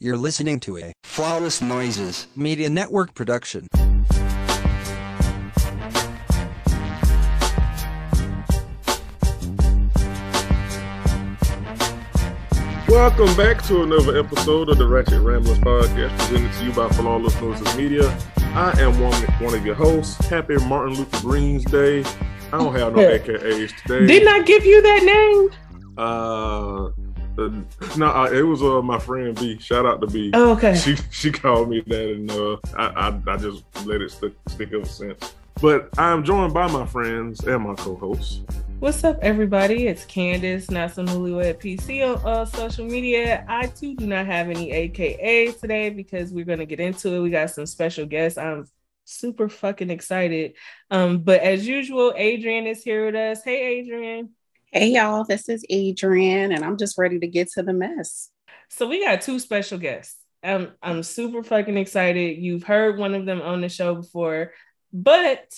You're listening to a Flawless Noises Media Network production. Welcome back to another episode of the Ratchet Ramblers podcast presented to you by Flawless Noises Media. I am one, one of your hosts. Happy Martin Luther Green's Day. I don't have no AKAs today. Didn't I give you that name? Uh, uh, no, it was uh, my friend B. Shout out to B. Oh, okay. She she called me that, and uh, I, I I just let it stick stick ever since. But I'm joined by my friends and my co-hosts. What's up, everybody? It's Candace, not some newlywed PC on uh, social media. I too do not have any AKAs today because we're gonna get into it. We got some special guests. I'm super fucking excited. Um, but as usual, Adrian is here with us. Hey, Adrian. Hey y'all, this is Adrian, and I'm just ready to get to the mess. So we got two special guests. I'm I'm super fucking excited. You've heard one of them on the show before, but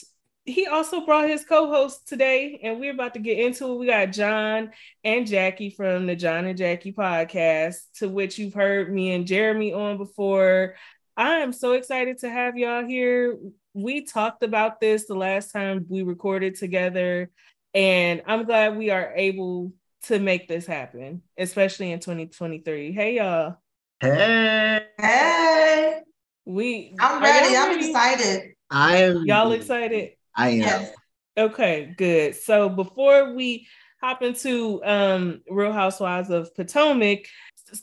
he also brought his co-host today, and we're about to get into it. We got John and Jackie from the John and Jackie podcast, to which you've heard me and Jeremy on before. I am so excited to have y'all here. We talked about this the last time we recorded together and I'm glad we are able to make this happen, especially in 2023. Hey, y'all. Hey. Hey. We I'm ready. I'm ready? excited. I am y'all excited? I am. Yes. Okay, good. So before we hop into um Real Housewives of Potomac,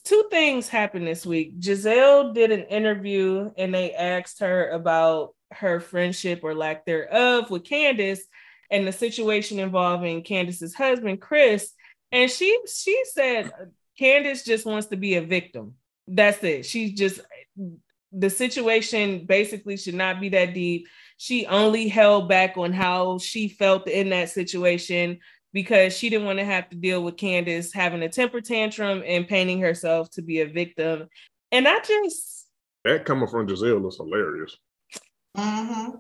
two things happened this week. Gizelle did an interview and they asked her about her friendship or lack thereof with Candace and the situation involving Candace's husband, Chris. And she she said Candace just wants to be a victim. That's it. She's just the situation basically should not be that deep. She only held back on how she felt in that situation because she didn't want to have to deal with Candace having a temper tantrum and painting herself to be a victim. And I just that coming from Gizelle is hilarious. Mm-hmm.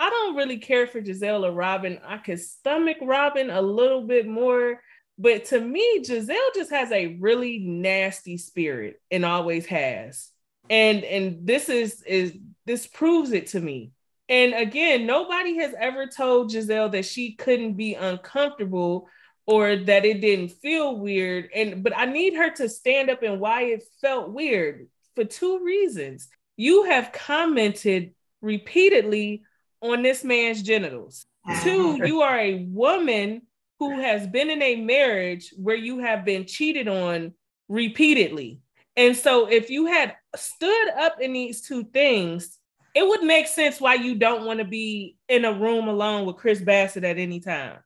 I don't really care for Gizelle or Robyn. I could stomach Robyn a little bit more, but to me, Gizelle just has a really nasty spirit and always has. And and this is is this proves it to me. And again, nobody has ever told Gizelle that she couldn't be uncomfortable or that it didn't feel weird. And but I need her to stand up and why it felt weird for two reasons. You have commented repeatedly on this man's genitals. Two, you are a woman who has been in a marriage where you have been cheated on repeatedly. And so if you had stood up in these two things, it would make sense why you don't want to be in a room alone with Chris Bassett at any time.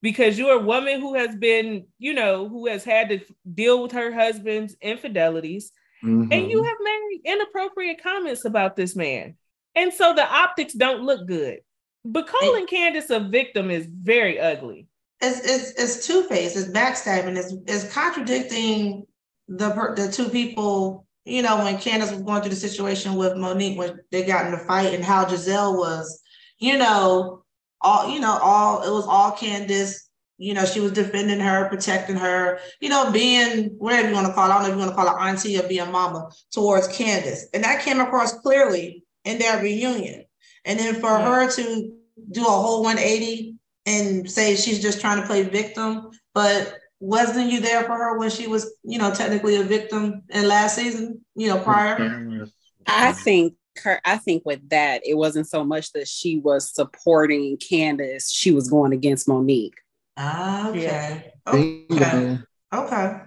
Because you're a woman who has been, you know, who has had to deal with her husband's infidelities, mm-hmm. and you have made inappropriate comments about this man. And so the optics don't look good. But calling Candace a victim is very ugly. It's it's, it's two faced. It's backstabbing. It's, it's contradicting the the two people. You know, when Candace was going through the situation with Monique when they got in the fight, and how Gizelle was, you know, all you know, all it was all Candace. You know, she was defending her, protecting her. You know, being whatever you want to call. It, I don't know if you want to call her auntie or being mama towards Candace, and that came across clearly in their reunion. And then for yeah. her to do a whole 180 and say she's just trying to play victim, but wasn't you there for her when she was, you know, technically a victim in last season, you know, prior? I think her, I think with that, it wasn't so much that she was supporting Candace, she was going against Monique. Ah, okay. Okay. Bingo. Okay.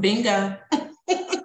Bingo.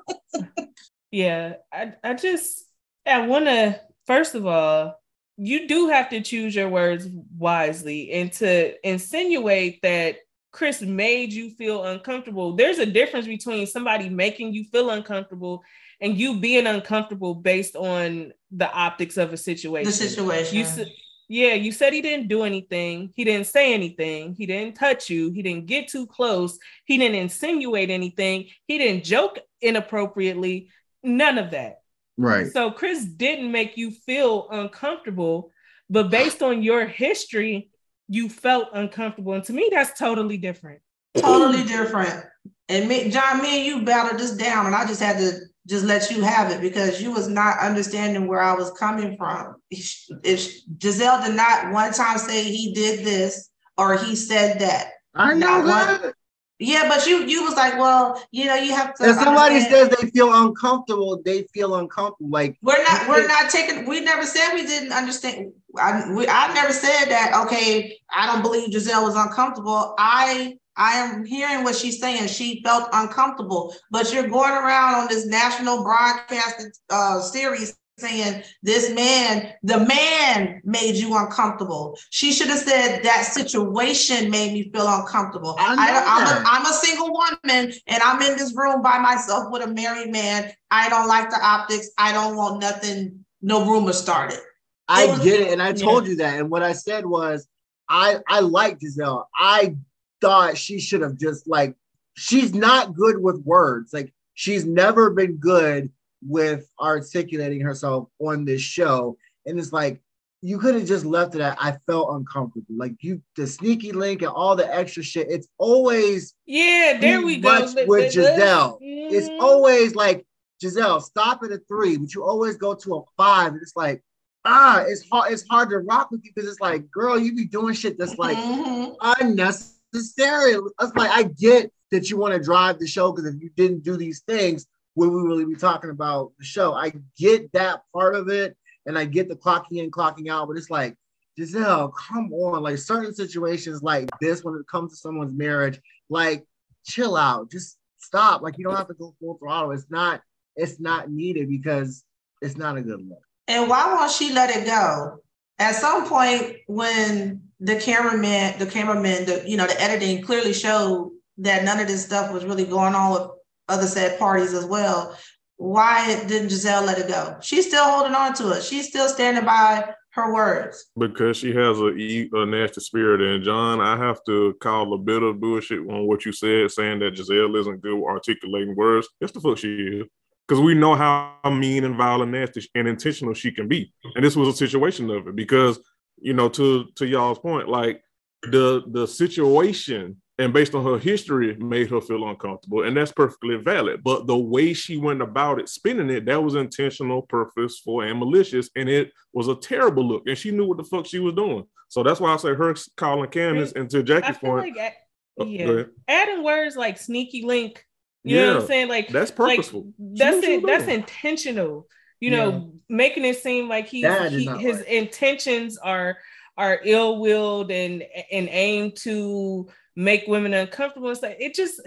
yeah. I, I just I wanna first of all, you do have to choose your words wisely and to insinuate that Chris made you feel uncomfortable. There's a difference between somebody making you feel uncomfortable and you being uncomfortable based on the optics of a situation. The situation. You yeah, you said he didn't do anything. He didn't say anything. He didn't touch you. He didn't get too close. He didn't insinuate anything. He didn't joke inappropriately. None of that. Right. So Chris didn't make you feel uncomfortable, but based on your history, you felt uncomfortable. And to me, that's totally different. Totally different. And me, John, me and you battled this down, and I just had to just let you have it because you was not understanding where I was coming from. If Gizelle did not one time say he did this or he said that. I know that. One, yeah, but you you was like, well, you know, you have to. If somebody understand. says they feel uncomfortable, they feel uncomfortable. Like we're not we're not taking. We never said we didn't understand. I we, I never said that. Okay, I don't believe Gizelle was uncomfortable. I I am hearing what she's saying. She felt uncomfortable, but you're going around on this national broadcast uh, series saying this man, the man made you uncomfortable. She should have said that situation made me feel uncomfortable. I am a, I'm a single woman and I'm in this room by myself with a married man. I don't like the optics. I don't want nothing, no rumor started. I get it. And I told yeah. you that. And what I said was, I I like Gizelle. I thought she should have just like she's not good with words. Like she's never been good with articulating herself on this show. And it's like you could have just left it at I felt uncomfortable. Like you the sneaky link and all the extra shit. It's always yeah, there we go. With Gizelle. Mm-hmm. It's always like Gizelle stop at a three, but you always go to a five. And it's like, ah, it's hard, it's hard to rock with you because it's like, girl, you be doing shit that's like mm-hmm. unnecessary. It's like I get that you want to drive the show because if you didn't do these things, would we really be talking about the show? I get that part of it, and I get the clocking in, clocking out, but it's like Gizelle, come on, like certain situations like this when it comes to someone's marriage, like chill out, just stop. Like you don't have to go full throttle. It's not, it's not needed because it's not a good look. And why won't she let it go? At some point, when the cameraman, the cameraman, the you know, the editing clearly showed that none of this stuff was really going on with other said parties as well. Why didn't Gizelle let it go? She's still holding on to it. She's still standing by her words. Because she has a, a nasty spirit. And John, I have to call a bit of bullshit on what you said, saying that Gizelle isn't good articulating words. Yes, the fuck she is. Because we know how mean and violent, nasty, and intentional she can be. And this was a situation of it because you know, to to y'all's point, like the the situation and based on her history made her feel uncomfortable and that's perfectly valid. But the way she went about it spinning it that was intentional purposeful and malicious and it was a terrible look and she knew what the fuck she was doing. So that's why i say her calling candace and to jackie's point like, oh, yeah. adding words like sneaky link you yeah, know what i'm saying? Like that's purposeful. Like, that's it that's intentional you know, yeah. making it seem like he, he his right. intentions are are ill willed and and aim to make women uncomfortable. It's like it just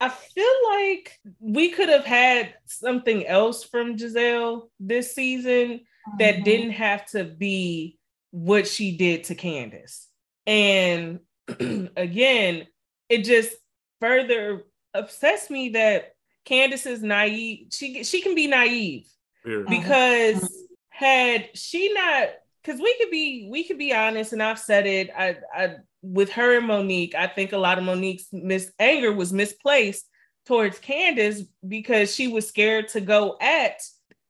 I feel like we could have had something else from Gizelle this season mm-hmm. that didn't have to be what she did to Candace. And again, it just further upsets me that Candace is naive. She she can be naive yeah. Because had she not, because we could be, we could be honest, and I've said it. I, I, with her and Monique, I think a lot of Monique's mis anger was misplaced towards Candace because she was scared to go at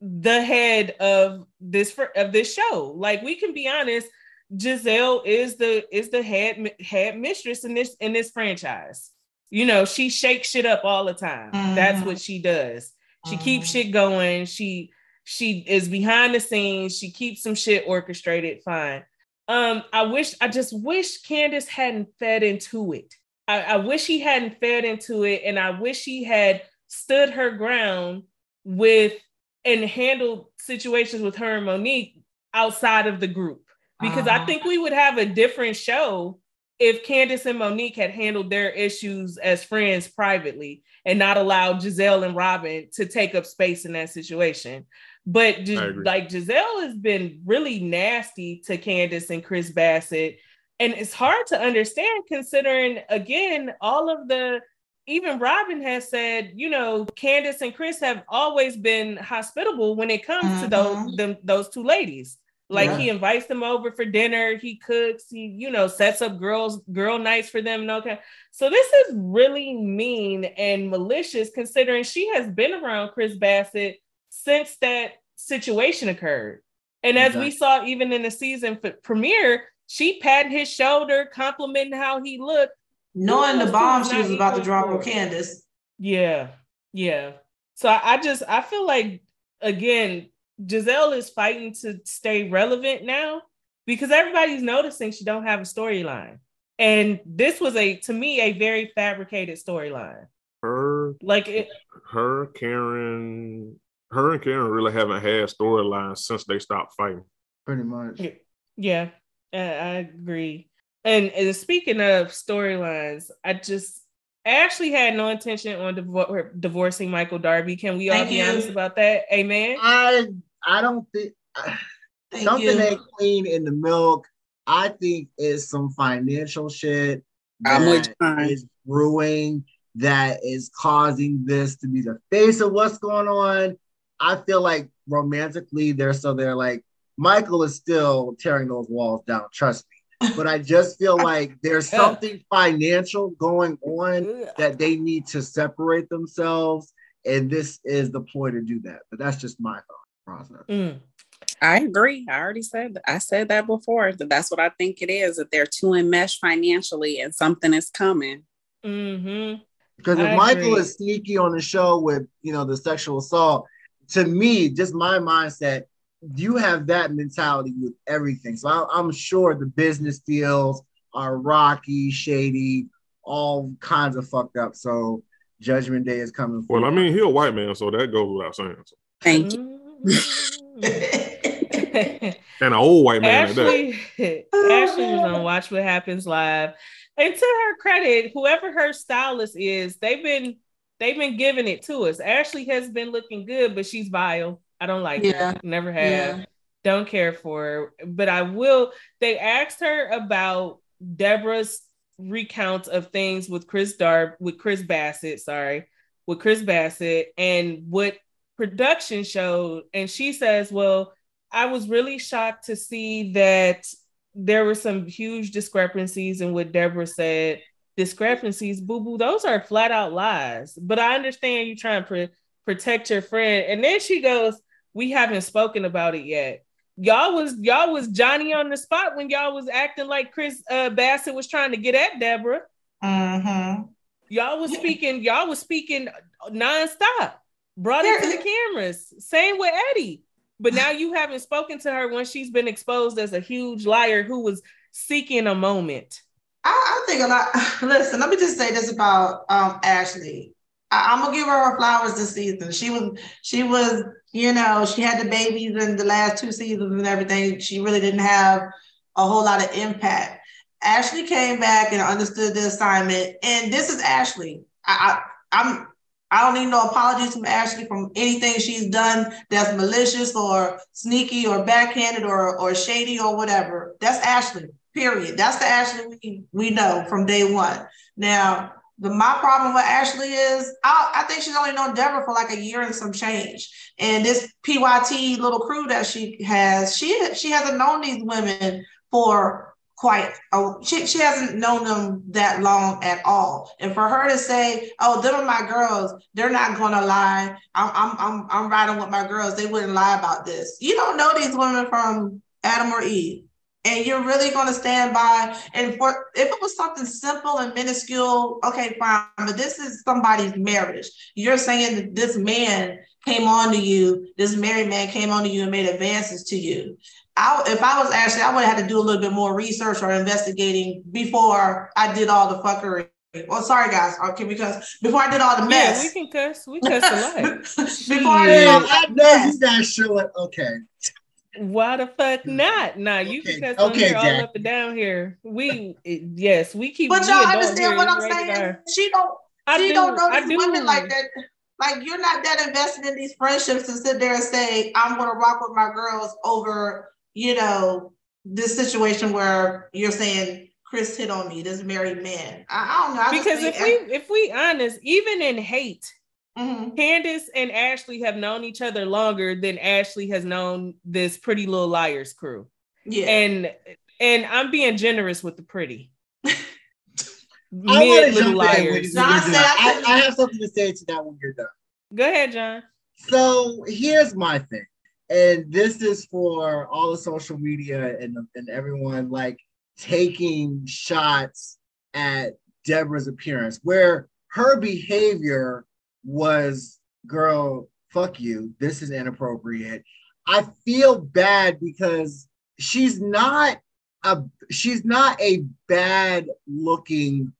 the head of this of this show. Like we can be honest, Gizelle is the is the head head mistress in this in this franchise. You know, she shakes shit up all the time. Mm-hmm. That's what she does. She mm-hmm. keeps shit going. She she is behind the scenes. She keeps some shit orchestrated. Fine. Um, I wish I just wish Candace hadn't fed into it. I, I wish he hadn't fed into it, and I wish he had stood her ground with and handled situations with her and Monique outside of the group. Because uh-huh. I think we would have a different show if Candace and Monique had handled their issues as friends privately and not allowed Gizelle and Robyn to take up space in that situation. But just, like Gizelle has been really nasty to Candace and Chris Bassett. And it's hard to understand considering, again, all of the, even Robyn has said, you know, Candace and Chris have always been hospitable when it comes mm-hmm. to those them, those two ladies. Like yeah. he invites them over for dinner, he cooks, he, you know, sets up girls, girl nights for them. Okay. So this is really mean and malicious considering she has been around Chris Bassett since that situation occurred. And as exactly. we saw even in the season premiere, she patted his shoulder, complimenting how he looked. Knowing the bomb she was about to drop on Candace. Yeah. Yeah. So I just I feel like again, Gizelle is fighting to stay relevant now because everybody's noticing she don't have a storyline. And this was a to me a very fabricated storyline. Her like it her Karen her and Karen really haven't had storylines since they stopped fighting. Pretty much. Yeah, I agree. And, and speaking of storylines, I just Ashley had no intention on divor- divorcing Michael Darby. Can we Thank all be you. honest about that? Amen. I I don't think something you. ain't clean in the milk. I think is some financial shit that is brewing that is causing this to be the face of what's going on. I feel like romantically they're so they're like Michael is still tearing those walls down. Trust me. But I just feel like there's something financial going on that they need to separate themselves, and this is the ploy to do that. But that's just my thought process. Mm. I agree. I already said I said that before. That that's what I think it is. That they're too enmeshed financially, and something is coming. Mm-hmm. Because if I Michael agree. is sneaky on the show with you know the sexual assault, to me, just my mindset, you have that mentality with everything. So I, I'm sure the business deals are rocky, shady, all kinds of fucked up. So Judgment Day is coming. Well, I mean, he's a white man, so that goes without saying. So. Thank you. and an old white man Ashley, Ashley was on Watch What Happens Live. And to her credit, whoever her stylist is, they've been they've been giving it to us. Ashley has been looking good, but she's vile. I don't like yeah. her. Never have. Yeah. Don't care for her. But I will. They asked her about Deborah's recount of things with Chris Darb with Chris Bassett, sorry, with Chris Bassett and what production showed. And she says, Well, I was really shocked to see that there were some huge discrepancies in what Deborah said. Discrepancies, boo boo, those are flat out lies. But I understand you trying to pre- protect your friend. And then she goes, We haven't spoken about it yet. Y'all was y'all was Johnny on the spot when y'all was acting like Chris uh, Bassett was trying to get at Deborah. Mm-hmm. Y'all was speaking, y'all was speaking nonstop brought it to the cameras. Same with Eddie. But now you haven't spoken to her when she's been exposed as a huge liar who was seeking a moment. I, I think a lot. Listen, let me just say this about um, Ashley. I, am gonna give her her flowers this season. She was, she was, you know, she had the babies in the last two seasons and everything. She really didn't have a whole lot of impact. Ashley came back and understood the assignment, and this is Ashley. I, I I'm I don't need no apologies from Ashley from anything she's done that's malicious or sneaky or backhanded or, or shady or whatever. That's Ashley, period. That's the Ashley we, we know from day one. Now, the my problem with Ashley is I, I think she's only known Deborah for like a year and some change. And this PYT little crew that she has, she she hasn't known these women for quite she, she hasn't known them that long at all and for her to say oh them are my girls they're not gonna lie i'm i'm i'm, I'm riding with my girls they wouldn't lie about this you don't know these women from adam or eve and you're really going to stand by and for if it was something simple and minuscule okay fine but this is somebody's marriage you're saying that this man came on to you this married man came on to you and made advances to you I, if I was Ashley, I would have had to do a little bit more research or investigating before I did all the fuckery. Well, sorry guys, uh, okay, because before I did all the mess, yeah, we can cuss, we cuss a lot. before I did all that mess, not sure. Okay. Why the fuck not? Nah, you okay. can cuss okay, on here all up and down here. We yes, we keep. But y'all understand what I'm saying? She don't. I she do, not know these do. women like that. Like you're not that invested in these friendships to sit there and say, "I'm going to rock with my girls over you know, this situation where you're saying Chris hit on me, this married man. I, I don't know. I because if we if we honest, even in hate, mm-hmm. Candace and Ashley have known each other longer than Ashley has known this pretty little liars crew. Yeah. And and I'm being generous with the pretty. Mid little liars. John said I, I have something to say to that when you're done. Go ahead, John. So here's my thing, and this is for all the social media and, and everyone like taking shots at Deborah's appearance, where her behavior was, girl, fuck you. This is inappropriate. I feel bad because she's not a she's not a bad looking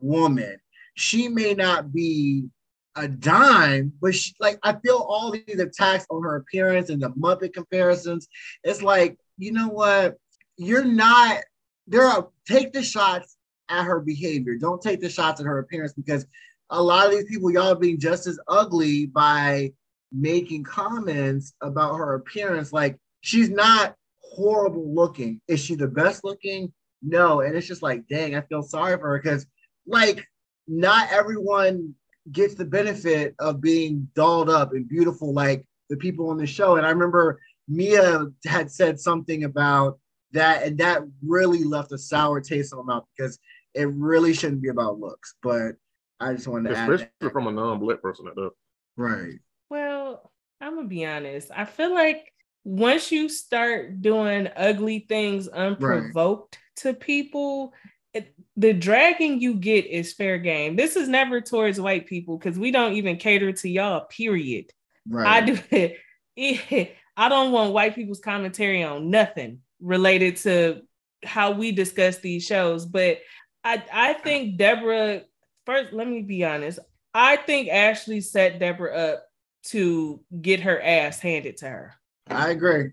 woman. She may not be a dime, but she, like I feel all these attacks on her appearance and the Muppet comparisons. It's like, you know what? You're not there are take the shots at her behavior. Don't take the shots at her appearance because a lot of these people, y'all are being just as ugly by making comments about her appearance. Like she's not horrible looking. Is she the best looking? No. And it's just like, dang, I feel sorry for her because like not everyone gets the benefit of being dolled up and beautiful like the people on the show. And I remember Mia had said something about that, and that really left a sour taste in my mouth because it really shouldn't be about looks. But I just wanted to especially add from a non-black person that does. Right. Well, I'm gonna be honest. I feel like once you start doing ugly things unprovoked right. to people, it, the dragging you get is fair game. This is never towards white people because we don't even cater to y'all. Period. Right. I do it. I don't want white people's commentary on nothing related to how we discuss these shows. But I I think Deborah. First, let me be honest. I think Ashley set Deborah up to get her ass handed to her. I agree.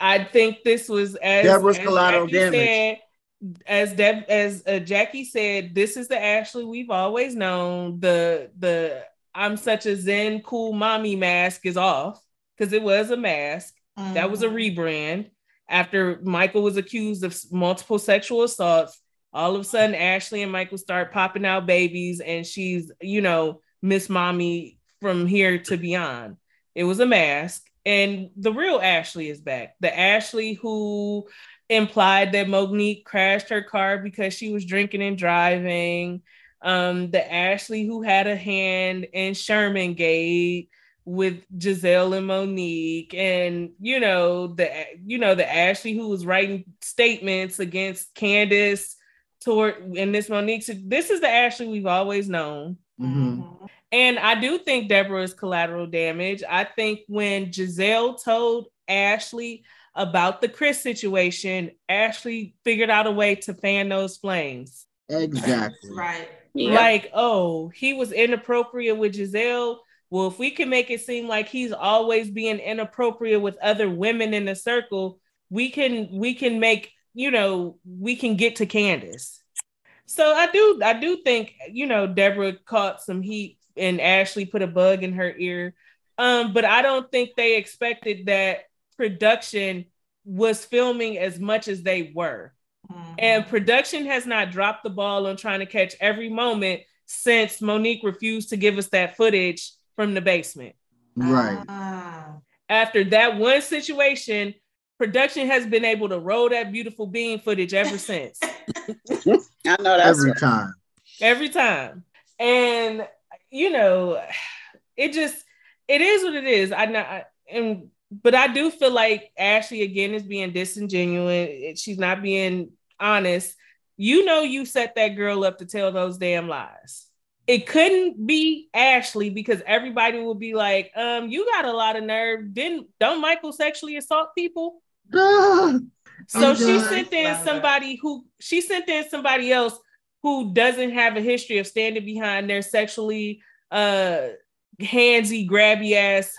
I think this was as Deborah's as collateral damage. Said, as Deb as uh, Jackie said, this is the Ashley we've always known. The the I'm such a zen cool mommy mask is off because it was a mask. Mm-hmm. That was a mm-hmm. rebrand. After Michael was accused of multiple sexual assaults, all of a sudden Ashley and Michael start popping out babies, and she's you know Miss Mommy from here to beyond. It was a mask. And the real Ashley is back. The Ashley who implied that Monique crashed her car because she was drinking and driving. Um, the Ashley who had a hand in Sherman Gate with Gizelle and Monique, and you know the you know the Ashley who was writing statements against Candace toward and this Monique. So this is the Ashley we've always known. Mm-hmm. And I do think Deborah is collateral damage. I think when Gizelle told Ashley about the Chris situation, Ashley figured out a way to fan those flames. Exactly. right. Like, oh, he was inappropriate with Gizelle. Well, if we can make it seem like he's always being inappropriate with other women in the circle, we can we can make, you know, we can get to Candace. So I do I do think, you know, Deborah caught some heat and Ashley put a bug in her ear. Um, but I don't think they expected that production was filming as much as they were. Mm-hmm. And production has not dropped the ball on trying to catch every moment since Monique refused to give us that footage from the basement. Right. Ah. After that one situation, production has been able to roll that beautiful bean footage ever since. I know that's every right. time. Every time. And you know, it just it is what it is. I know and but I do feel like Ashley again is being disingenuous. She's not being honest. You know, you set that girl up to tell those damn lies. It couldn't be Ashley because everybody will be like, um, you got a lot of nerve. Didn't don't Michael sexually assault people? So she sent in somebody who she sent in somebody else who doesn't have a history of standing behind their sexually uh handsy, grabby ass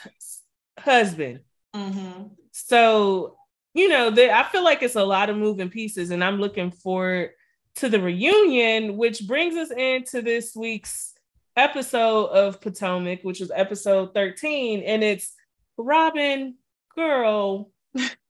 husband. Mm-hmm. So, you know, the, I feel like it's a lot of moving pieces, and I'm looking forward to the reunion, which brings us into this week's episode of Potomac, which was episode 13, and it's Robyn, girl.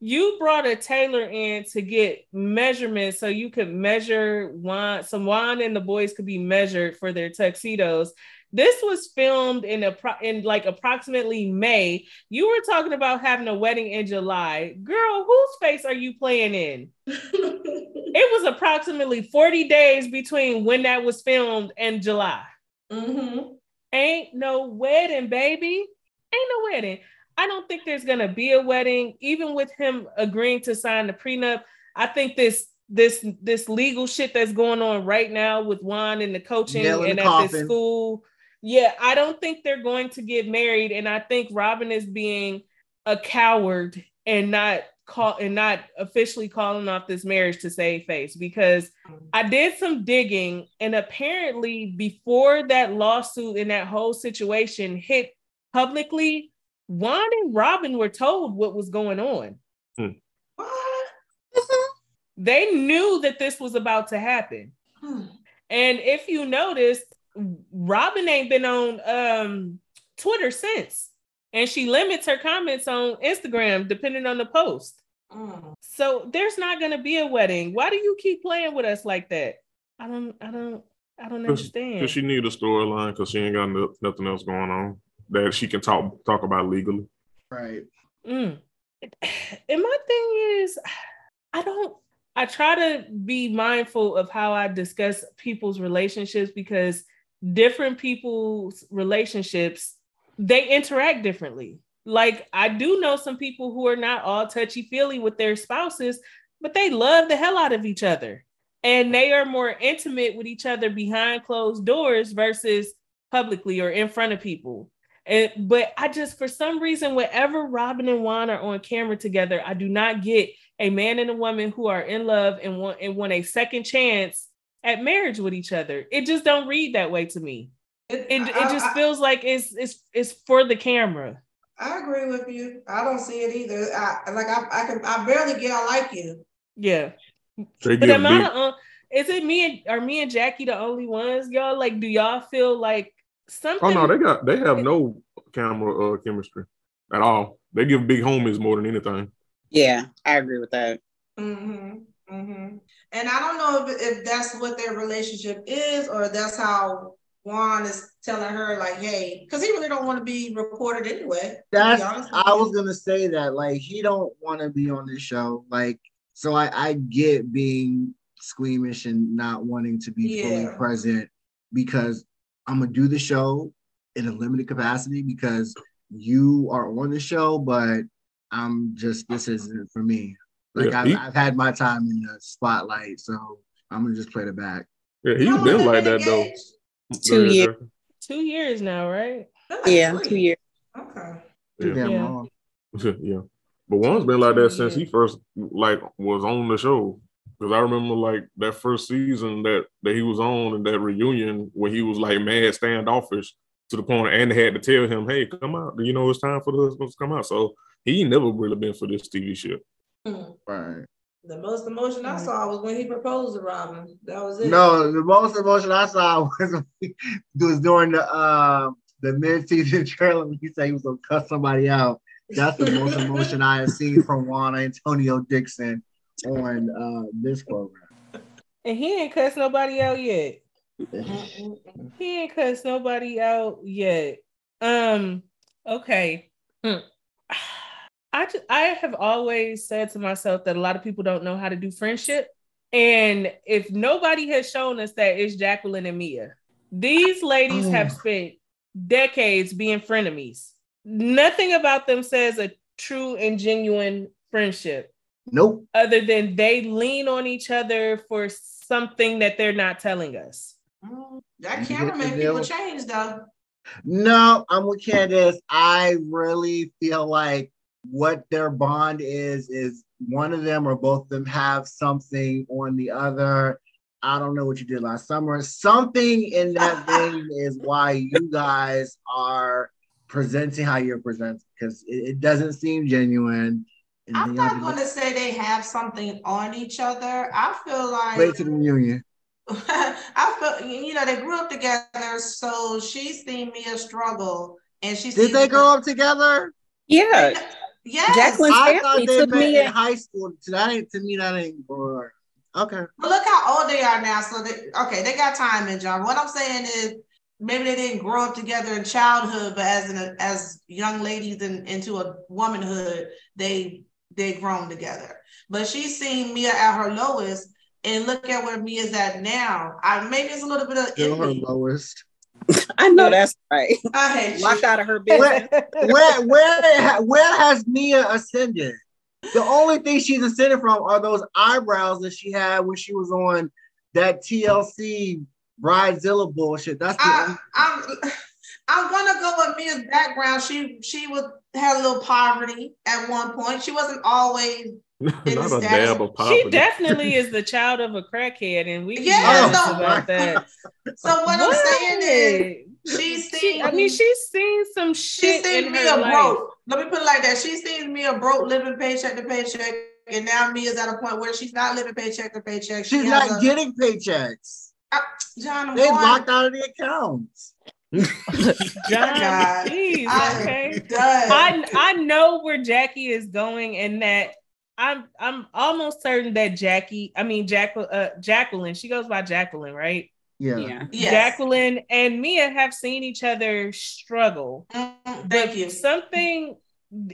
you brought a tailor in to get measurements so you could measure Juan, some Juan and the boys could be measured for their tuxedos. This was filmed in a pro- in like approximately May. You were talking about having a wedding in July. Girl, whose face are you playing in? it was approximately 40 days between when that was filmed and July. Mm-hmm. Ain't no wedding, baby. Ain't no wedding. I don't think there's gonna be a wedding, even with him agreeing to sign the prenup. I think this this this legal shit that's going on right now with Juan and the coaching and the at coffin. this school. Yeah, I don't think they're going to get married, and I think Robyn is being a coward and not call and not officially calling off this marriage to save face because I did some digging and apparently before that lawsuit and that whole situation hit publicly, Juan and Robyn were told what was going on. Hmm. they knew that this was about to happen. Hmm. And if you notice, Robyn ain't been on um, Twitter since. And she limits her comments on Instagram depending on the post. Mm. So there's not gonna be a wedding. Why do you keep playing with us like that? I don't I don't I don't understand. Because she need a storyline because she ain't got no, nothing else going on that she can talk talk about legally. Right. Mm. And my thing is, I don't. I try to be mindful of how I discuss people's relationships because different people's relationships they interact differently. Like I do know some people who are not all touchy feely with their spouses, but they love the hell out of each other. And they are more intimate with each other behind closed doors versus publicly or in front of people. And but I just for some reason, whenever Robyn and Juan are on camera together, I do not get a man and a woman who are in love and want and want a second chance at marriage with each other. It just don't read that way to me. It it, it just I, feels like it's it's it's for the camera. I agree with you. I don't see it either. I like I I can I barely get I like you. Yeah. But am I uh, is it me and are me and Jackie the only ones, y'all? Like, do y'all feel like something. Oh no, they got they have no camera uh, chemistry at all. They give big homies more than anything. Yeah, I agree with that. Mm-hmm. Mm-hmm. And I don't know if, if that's what their relationship is, or that's how Juan is telling her, like, hey, because he really don't want to be recorded anyway. That's I was gonna say that, like, he don't want to be on this show. Like, so I, I get being squeamish and not wanting to be yeah. fully present because I'm gonna do the show in a limited capacity because you are on the show, but I'm just this isn't for me. Like yeah, I've, I've, had my time in the spotlight, so I'm gonna just play the back. Yeah, he's been like that though. Two years. Two years now, right? Yeah, two years. Okay. Too Yeah. Yeah. yeah. But one's been like that since he first like was on the show. Because I remember like that first season that that he was on and that reunion when he was like mad standoffish to the point and they had to tell him, hey, come out. You know, it's time for the husbands to come out. So he never really been for this TV shit. Hmm. Right. The most emotion I saw was when he proposed to Robyn. That was it. No, the most emotion I saw was was during the uh, the mid season trailer when he said he was gonna cut somebody out. That's the most emotion I have seen from Juan Antonio Dixon on uh, this program. And he ain't cussed nobody out yet. he ain't cussed nobody out yet. Um, okay. Hmm. I just, I have always said to myself that a lot of people don't know how to do friendship. And if nobody has shown us that, it's Jacqueline and Mia. These ladies oh. have spent decades being frenemies. Nothing about them says a true and genuine friendship. Nope. Other than they lean on each other for something that they're not telling us. Mm, that camera made people change though. No, I'm with Candace. I really feel like what their bond is is one of them or both of them have something on the other. I don't know what you did last summer. Something in that vein is why you guys are presenting how you're presenting because it, it doesn't seem genuine. I'm not going to say they have something on each other. I feel like wait to the reunion. I feel you know they grew up together, so she's seen me a struggle, and she did they grow up together? Yeah. Yes. Jacqueline's I thought they met me in in. high school. To that ain't to me that ain't boring. Okay. But look how old they are now. So they okay, they got time in John. What I'm saying is maybe they didn't grow up together in childhood, but as an as young ladies in, into a womanhood, they they grown together. But she's seen Mia at her lowest, and look at where Mia's at now. I maybe it's a little bit of Still her lowest. I know that's right. I hate Locked you. out of her business. Where where where has Mia ascended? The only thing she's ascended from are those eyebrows that she had when she was on that TLC Bridezilla bullshit. That's the I, I'm I'm gonna go with Mia's background. She she was had a little poverty at one point. She wasn't always Not In a the dab of poverty. She definitely is the child of a crackhead, and we Yeah, yeah, no. about that. so what, I'm saying is What? she's She, I mean, she's seen some shit. she's shit seen in Mia life. broke. Let me put it like that. She's seen Mia broke living paycheck to paycheck. And now Mia's at a point where she's not living paycheck to paycheck. She she's not a- getting paychecks. Uh, John, They going- locked out of the accounts. John, God. please, I- okay. I I know where Jackie is going, and that I'm I'm almost certain that Jackie, I mean Jack, uh, Jacqueline, she goes by Jacqueline, right? Yeah. Yeah. Yes. Jacqueline and Mia have seen each other struggle. Mm, but Thank you. Something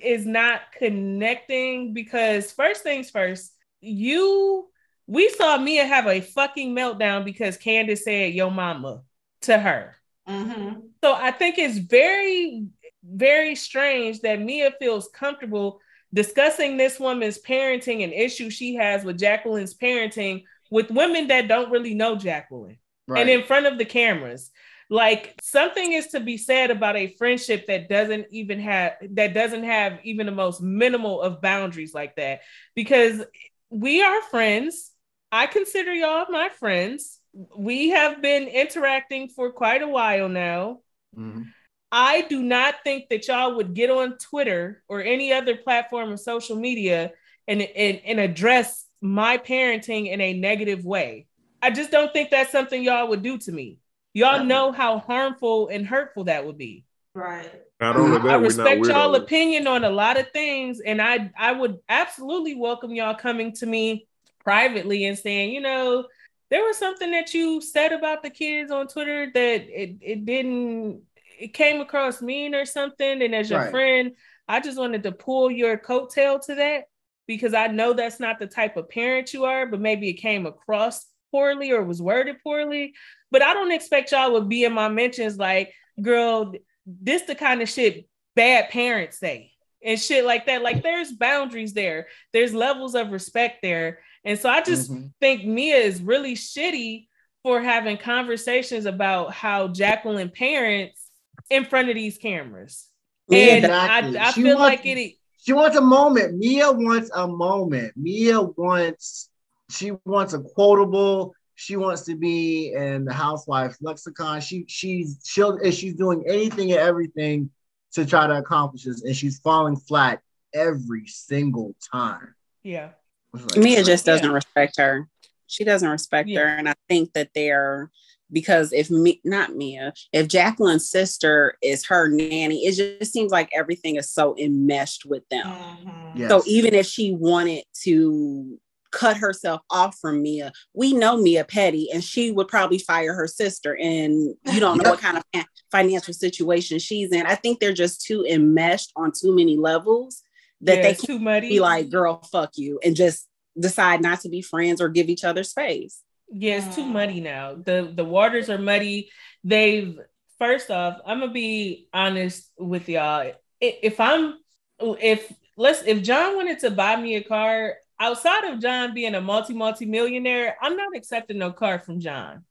is not connecting because first things first, you we saw Mia have a fucking meltdown because Candace said yo mama to her. Hmm So I think it's very, very strange that Mia feels comfortable discussing this woman's parenting and issues she has with Jacqueline's parenting with women that don't really know Jacqueline Right. and in front of the cameras. Like something is to be said about a friendship that doesn't even have that doesn't have even the most minimal of boundaries like that. Because we are friends. I consider y'all my friends. We have been interacting for quite a while now. Mhm. I do not think that y'all would get on Twitter or any other platform of social media and, and, and address my parenting in a negative way. I just don't think that's something y'all would do to me. Y'all know how harmful and hurtful that would be. Right. Not only that, I respect y'all weirdos. opinion on a lot of things, and I I would absolutely welcome y'all coming to me privately and saying, you know, there was something that you said about the kids on Twitter that it, it didn't it came across mean or something, and as your Right. friend, I just wanted to pull your coattail to that because I know that's not the type of parent you are, but maybe it came across poorly or was worded poorly. But I don't expect y'all would be in my mentions like, girl, this the kind of shit bad parents say and shit like that. Like there's boundaries there, there's levels of respect there. And so I just Mhm. think Mia is really shitty for having conversations about how Jacqueline parents in front of these cameras. And Exactly. I, I feel wants- like it She wants a moment. Mia wants a moment. Mia wants she wants a quotable. She wants to be in the housewife lexicon. She she's she'll she's doing anything and everything to try to accomplish this, and she's falling flat every single time. yeah. Like- Mia just doesn't respect her. She doesn't respect Yeah. her. And I think that they're because if me not Mia, if Jacqueline's sister is her nanny, it just seems like everything is so enmeshed with them. Mhm. Yes. So even if she wanted to cut herself off from Mia, we know Mia petty and she would probably fire her sister and you don't know Yep. what kind of financial situation she's in. I think they're just too enmeshed on too many levels that Yeah, they it's can't too muddy. be like, girl, fuck you, and just decide not to be friends or give each other space. Yeah, it's too Mm. muddy now. The the waters are muddy. They've first off, I'm gonna be honest with y'all. If I'm if let's if John wanted to buy me a car outside of John being a multi multi millionaire, I'm not accepting no car from John.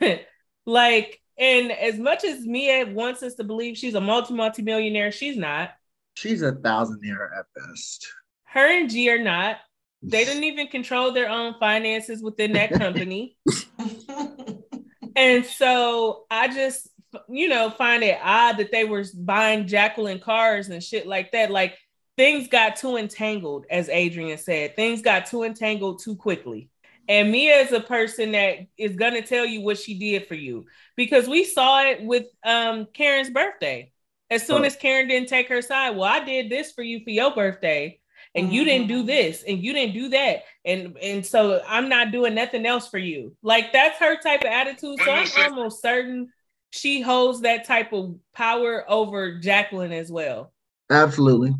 like, and as much as Mia wants us to believe she's a multi multi millionaire, she's not. She's a thousand thousandaire at best. Her and G are not. They didn't even control their own finances within that company. And so I just, you know, find it odd that they were buying Jacqueline cars and shit like that. Like things got too entangled, as Adrian said. Things got too entangled too quickly. And Mia is a person that is gonna tell you what she did for you because we saw it with um Karen's birthday. As soon as Karen didn't take her side, well, I did this for you for your birthday, and mm-hmm. you didn't do mm-hmm. this, and you didn't do that, and and so I'm not doing nothing else for you. Like that's her type of attitude. So I'm almost certain she holds that type of power over Jacqueline as well. Absolutely.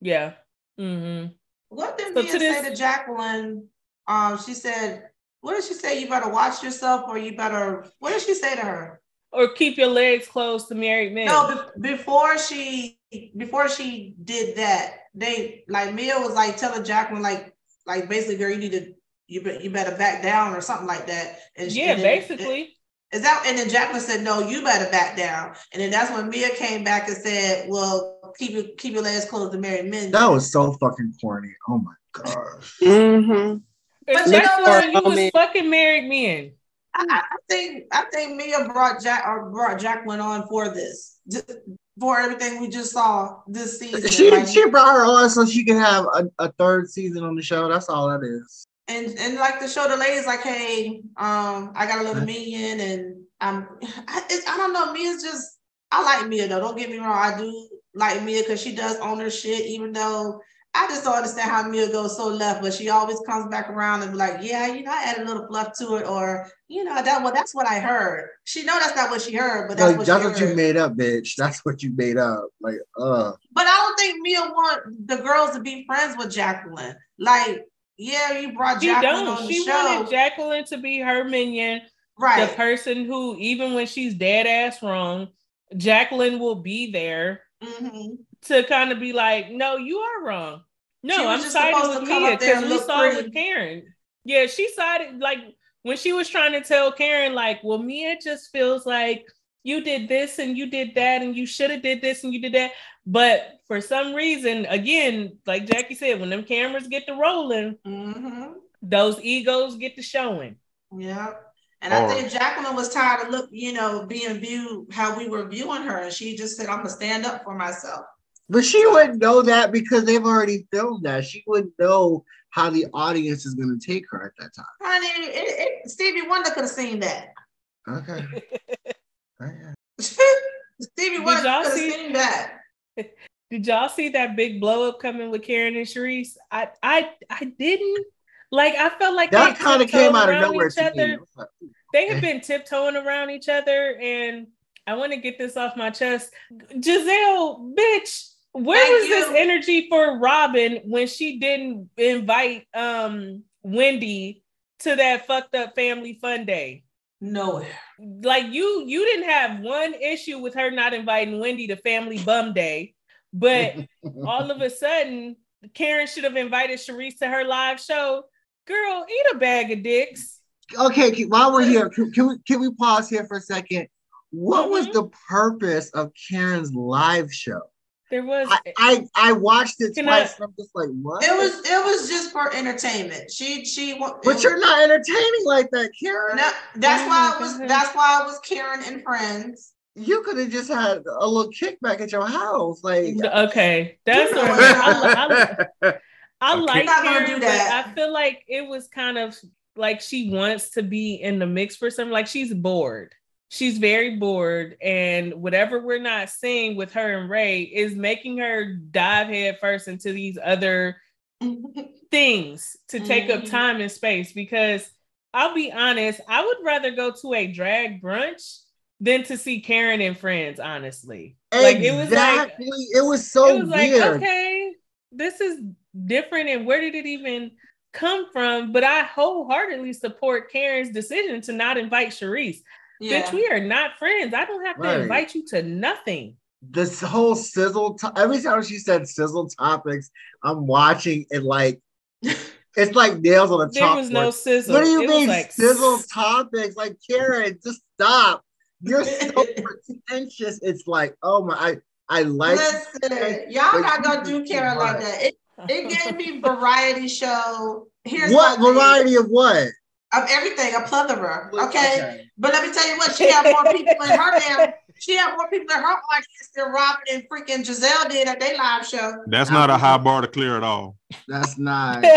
Yeah. Mm-hmm. What did so Mia say to Jacqueline? Um, she said, "What did she say? You better watch yourself, or you better." What did she say to her? Or keep your legs closed to married men. No, be- before she before she did that, they like Mia was like telling Jacqueline like like basically, girl, you need to you be, you better back down or something like that. And yeah, and then, basically. Is that and then Jacqueline said, No, you better back down. And then that's when Mia came back and said, Well, keep your keep your legs closed to married men. That was so fucking corny. Oh my gosh. Mm-hmm. But you know what? You was fucking married men. I, I, think I think Mia brought Jack or brought Jacqueline on for this. Just for everything we just saw this season. She like, she brought her on so she can have a, a third season on the show. That's all that is and and like to show the ladies like, hey, um, I got a little million, and um, I, I don't know. Mia's just I like Mia though. Don't get me wrong, I do like Mia because she does own her shit, even though. I just don't understand how Mia goes so left, but she always comes back around and be like, "Yeah, you know, I add a little fluff to it," or you know, that well, that's what I heard. She know that's not what she heard, but that's like, what that's what you made up, bitch. That's what you made up. Like, uh. But I don't think Mia want the girls to be friends with Jacqueline. Like, yeah, you brought she Jacqueline don't. on the she show. wanted Jacqueline to be her minion, right? The person who, even when she's dead ass wrong, Jacqueline will be there mm-hmm. To kind of be like, "No, you are wrong. No, I'm siding with Mia because we saw it with Karen. Yeah, she sided like when she was trying to tell Karen, like, well, Mia just feels like you did this and you did that and you should have did this and you did that. But for some reason, again, like Jackie said, when them cameras get to rolling, mm-hmm. those egos get to showing. Yeah. And I think Jacqueline was tired of look, you know, being viewed how we were viewing her. And she just said, I'm gonna stand up for myself. But she wouldn't know that because they've already filmed that. She wouldn't know how the audience is gonna take her at that time. Honey, it, it, Stevie Wonder could have seen that. Okay. Stevie Wonder could have seen that. Did y'all see that big blow up coming with Karen and Charrisse? I I I didn't. Like I felt like that kind of came out of nowhere to me. They have been tiptoeing around each other, and I want to get this off my chest. Gizelle, bitch, where Thank was you. this energy for Robyn when she didn't invite um Wendy to that fucked up family fun day? Nowhere. Like you, you didn't have one issue with her not inviting Wendy to family bum day, but all of a sudden, Karen should have invited Charrisse to her live show. Girl, eat a bag of dicks. Okay, while we're here, can, can we can we pause here for a second? What mm-hmm. was the purpose of Karen's live show? There was I I, I watched it twice. I, am just like, what? It was it was just for entertainment. She she. But was, you're not entertaining like that, Karen. No, that's why it was. That's why it was Karen and friends. You could have just had a little kickback at your house, like. Okay, that's. You know, I, I, I okay. like Karen, but I feel like it was kind of like she wants to be in the mix for something. Like she's bored she's very bored and whatever we're not seeing with her and ray is making her dive head first into these other things to take mm-hmm. up time and space because i'll be honest i would rather go to a drag brunch than to see karen and friends honestly exactly. like it was like it was so it was weird. like okay this is different and where did it even come from but i wholeheartedly support karen's decision to not invite Charrisse. Yeah. Bitch, we are not friends. I don't have to invite you to nothing. This whole sizzle, to- every time she said sizzle topics, I'm watching it like it's like nails on a chalkboard. There was no sizzle. What do you it mean like... sizzle topics? Like Karen, just stop. You're so pretentious. It's like, oh my, I, I like. Listen, y'all not gonna do Karen like that. It, it gave me variety show. Here's what variety of what? Of everything, a plethora. Okay? okay? But let me tell you what, she had more people in her damn, she had more people in her audience than Robyn and freaking Gizelle did at their live show. That's not a high bar to clear at all. That's not.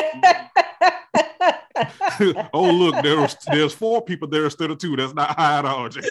oh, look, there's there's four people there instead of two. That's not high at all, Jackie.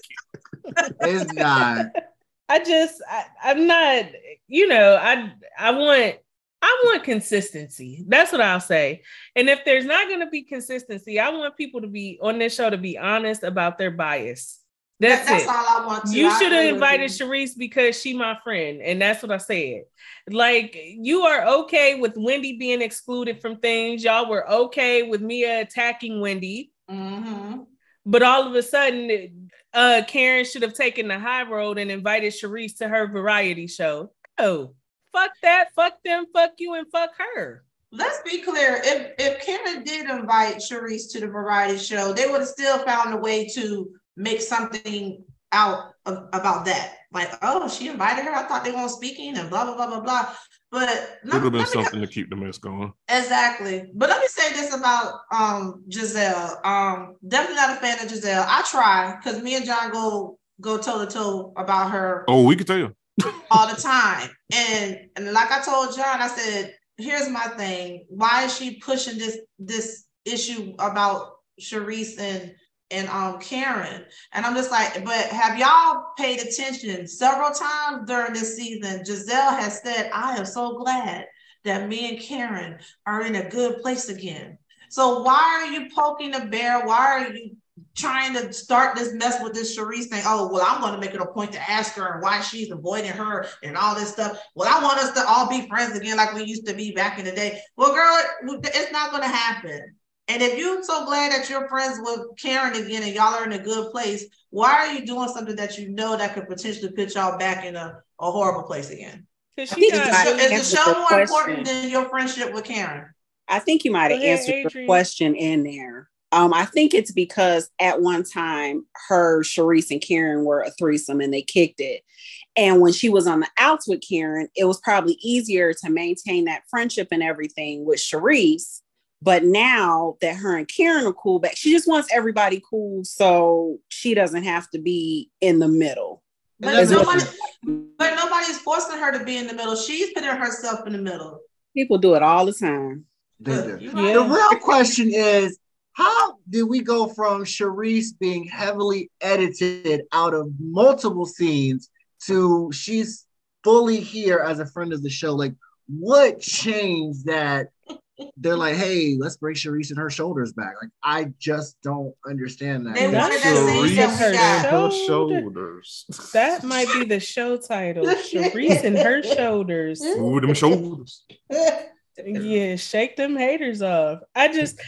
it's not. I just I, I'm not, you know, I I want I want consistency. That's what I'll say. And if there's not going to be consistency, I want people to be on this show to be honest about their bias. That's, that's it. all I want to. You should have invited. Charrisse because she my friend, and that's what I said. Like you are okay with Wendy being excluded from things. Y'all were okay with Mia attacking Wendy, Mhm. but all of a sudden, uh, Karen should have taken the high road and invited Charrisse to her variety show. Oh, fuck that, fuck them, fuck you, and fuck her. Let's be clear. If if Karen did invite Charrisse to the variety show, they would have still found a way to make something out of, about that. Like, oh, she invited her. I thought they weren't speaking and blah blah blah blah blah. But it Would have been let me- something to keep the mess going. Exactly. But let me say this about um Gizelle. Um, definitely not a fan of Gizelle. I try because me and John go go toe to toe about her Oh, we could tell. All the time. And and like I told John, I said, here's my thing. Why is she pushing this this issue about Charrisse and and um Karen? And I'm just like, but have y'all paid attention several times during this season? Gizelle has said, I am so glad that me and Karen are in a good place again. So why are you poking the bear? Why are you trying to start this mess with this Charrisse thing? Oh, well, I'm going to make it a point to ask her and why she's avoiding her and all this stuff. Well, I want us to all be friends again like we used to be back in the day. Well, girl, it's not going to happen. And if you're so glad that you're friends with Karen again and y'all are in a good place, why are you doing something that you know that could potentially put y'all back in a, a horrible place again? She think Is the, show, is the answer show the more question. important than your friendship with Karen? I think you might have Go ahead, answered the question in there. Um, I think it's because at one time her, Charrisse, and Karen were a threesome and they kicked it. And when she was on the outs with Karen, it was probably easier to maintain that friendship and everything with Charrisse. But now that her and Karen are cool back, she just wants everybody cool so she doesn't have to be in the middle. But nobody, but nobody's forcing her to be in the middle. She's putting herself in the middle. People do it all the time. They do. You Yeah. The real question is how did we go from Charrisse being heavily edited out of multiple scenes to she's fully here as a friend of the show? Like, what changed that they're like, hey, let's bring Charrisse and her shoulders back? Like, I just don't understand that. They Not wanted that same Charrisse stuff we got. and her Shoulder. shoulders. that might be the show title. Charrisse and her shoulders. Ooh, them shoulders. Yeah, shake them haters off. I just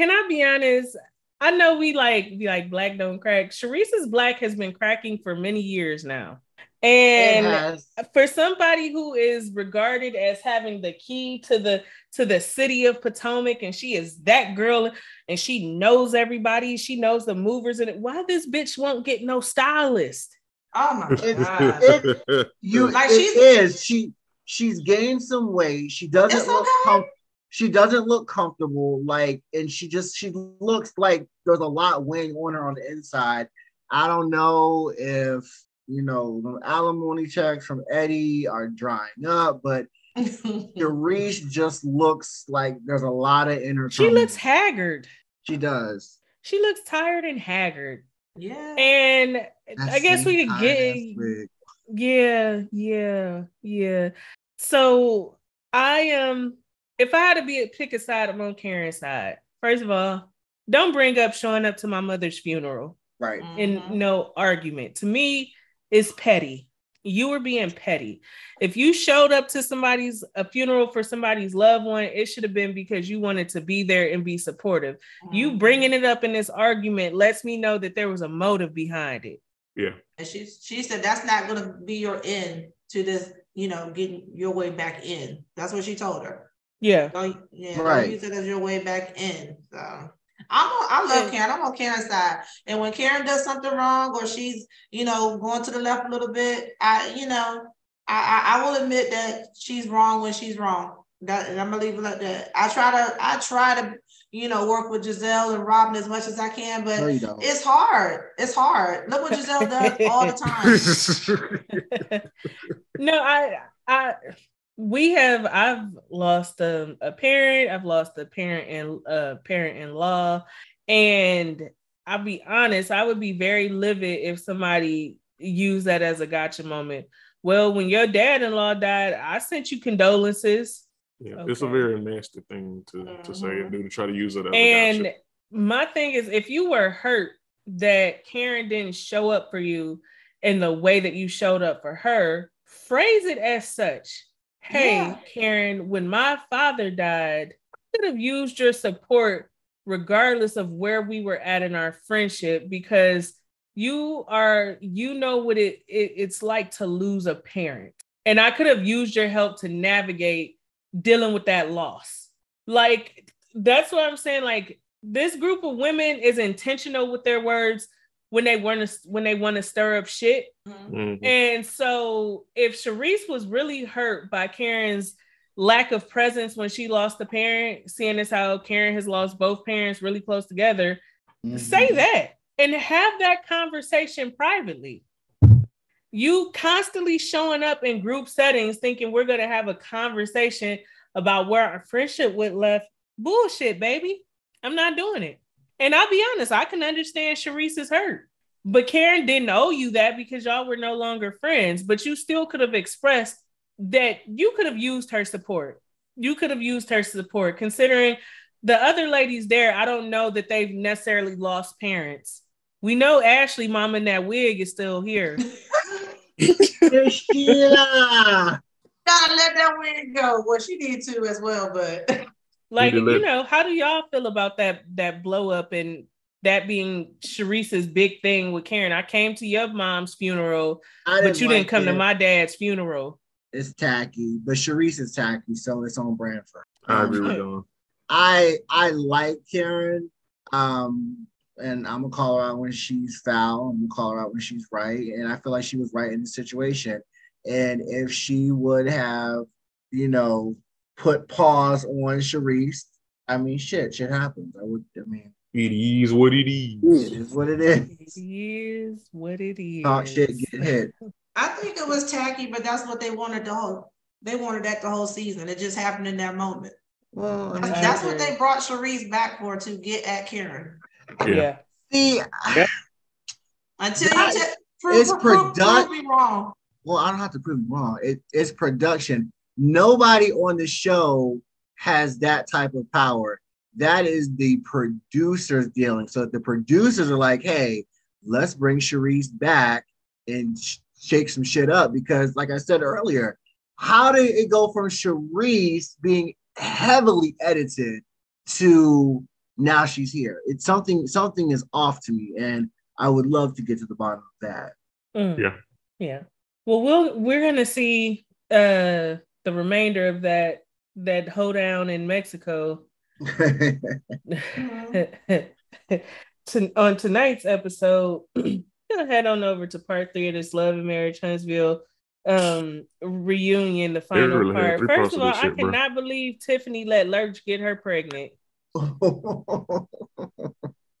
can I be honest? I know we like be like black don't crack. Charrisse's black has been cracking for many years now. And for somebody who is regarded as having the key to the to the city of Potomac, and she is that girl, and she knows everybody, she knows the movers, and why this bitch won't get no stylist? Oh my It- god. it- you Like, it she's- is. She she's gained some weight. She doesn't It's look okay. com- she doesn't look comfortable. Like, and she just she looks like there's a lot weighing on her on the inside. I don't know if you know the alimony checks from Eddie are drying up, but Charrisse just looks like there's a lot of inner. She turmoil. looks haggard. She does. She looks tired and haggard. yeah. And That I guess we could get yeah, yeah, yeah. So I am um if I had to be pick a side, I'm on Karen's side. First of all, don't bring up showing up to my mother's funeral right. in Mhm. no argument. To me, it's petty. You were being petty. If you showed up to somebody's a funeral for somebody's loved one, it should have been because you wanted to be there and be supportive. You Mhm. bringing it up in this argument lets me know that there was a motive behind it. Yeah. And she she said that's not gonna be your end to this, you know, getting your way back in. That's what she told her. Yeah. Don't yeah, don't Right. use it as your way back in. So I'm on, I love Karen. I'm on Karen's side. And when Karen does something wrong or she's, you know, going to the left a little bit, I, you know, I, I, I will admit that she's wrong when she's wrong. That and I'm gonna leave it like that. I try to I try to, you know, work with Gizelle and Robyn as much as I can, but No, it's hard. It's hard. Look what Gizelle does all the time. no, I, I, we have. I've lost a, a parent. I've lost a parent and a parent in law, and I'll be honest. I would be very livid if somebody used that as a gotcha moment. Well, when your dad-in-law died, I sent you condolences. Yeah, okay. it's a very nasty thing to, mm-hmm. to say and mm-hmm. do to try to use it as and gotcha. my thing is if you were hurt that Karen didn't show up for you in the way that you showed up for her, phrase it as such. Hey, yeah. Karen, when my father died, I could have used your support regardless of where we were at in our friendship because you are you know what it, it it's like to lose a parent. And i could have used your help to navigate dealing with that loss. Like that's what i'm saying like this group of women is intentional with their words when they want to when they want to stir up shit mm-hmm. and so if Charrisse was really hurt by karen's lack of presence when she lost a parent seeing as how karen has lost both parents really close together mm-hmm. say that and have that conversation privately. You constantly showing up in group settings thinking we're going to have a conversation about where our friendship went left. Bullshit, baby. I'm not doing it. And I'll be honest, I can understand Charrisse is hurt. But Karen didn't owe you that because y'all were no longer friends, but you still could have expressed that you could have used her support. You could have used her support, considering the other ladies there. I don't know that they've necessarily lost parents. We know Ashley, mom in that wig is still here. Sheila. Gotta let that wig go. Well, she did too as well, but like you know, how do y'all feel about that that blow up and that being Charrisse's big thing with Karen? I came to your mom's funeral, but you like didn't come it. to my dad's funeral. It's tacky, but Charrisse is tacky, so it's on brand for. Her. I agree with you. I I like Karen. Um, and I'm gonna call her out when she's foul. I'm gonna call her out when she's right, and I feel like she was right in the situation. And if she would have, you know, put pause on Charrisse, I mean, shit, shit happens. I would, I mean, it is what it is. It is what it is. It is what it is. Talk shit, get hit. I think it was tacky, but that's what they wanted the whole. They wanted that the whole season. It just happened in that moment. Well, that's, that's what they brought Charrisse back for to get at Karen. Yeah. See, until you t- prove, it's production. wrong. Well, I don't have to prove me wrong. It, it's production. Nobody on the show has that type of power. That is the producers dealing. So the producers are like, hey, let's bring Charrisse back and sh- shake some shit up. Because, like I said earlier, how did it go from Charrisse being heavily edited to now she's here. It's something something is off to me, and I would love to get to the bottom of that. Mm. Yeah. Yeah. Well, we'll we're gonna see uh the remainder of that that hoedown in Mexico. to, on tonight's episode, gonna head on over to part three of this Love and Marriage Huntsville um reunion, the final really part. First of all, I cannot believe Tiffany let Lurch get her pregnant.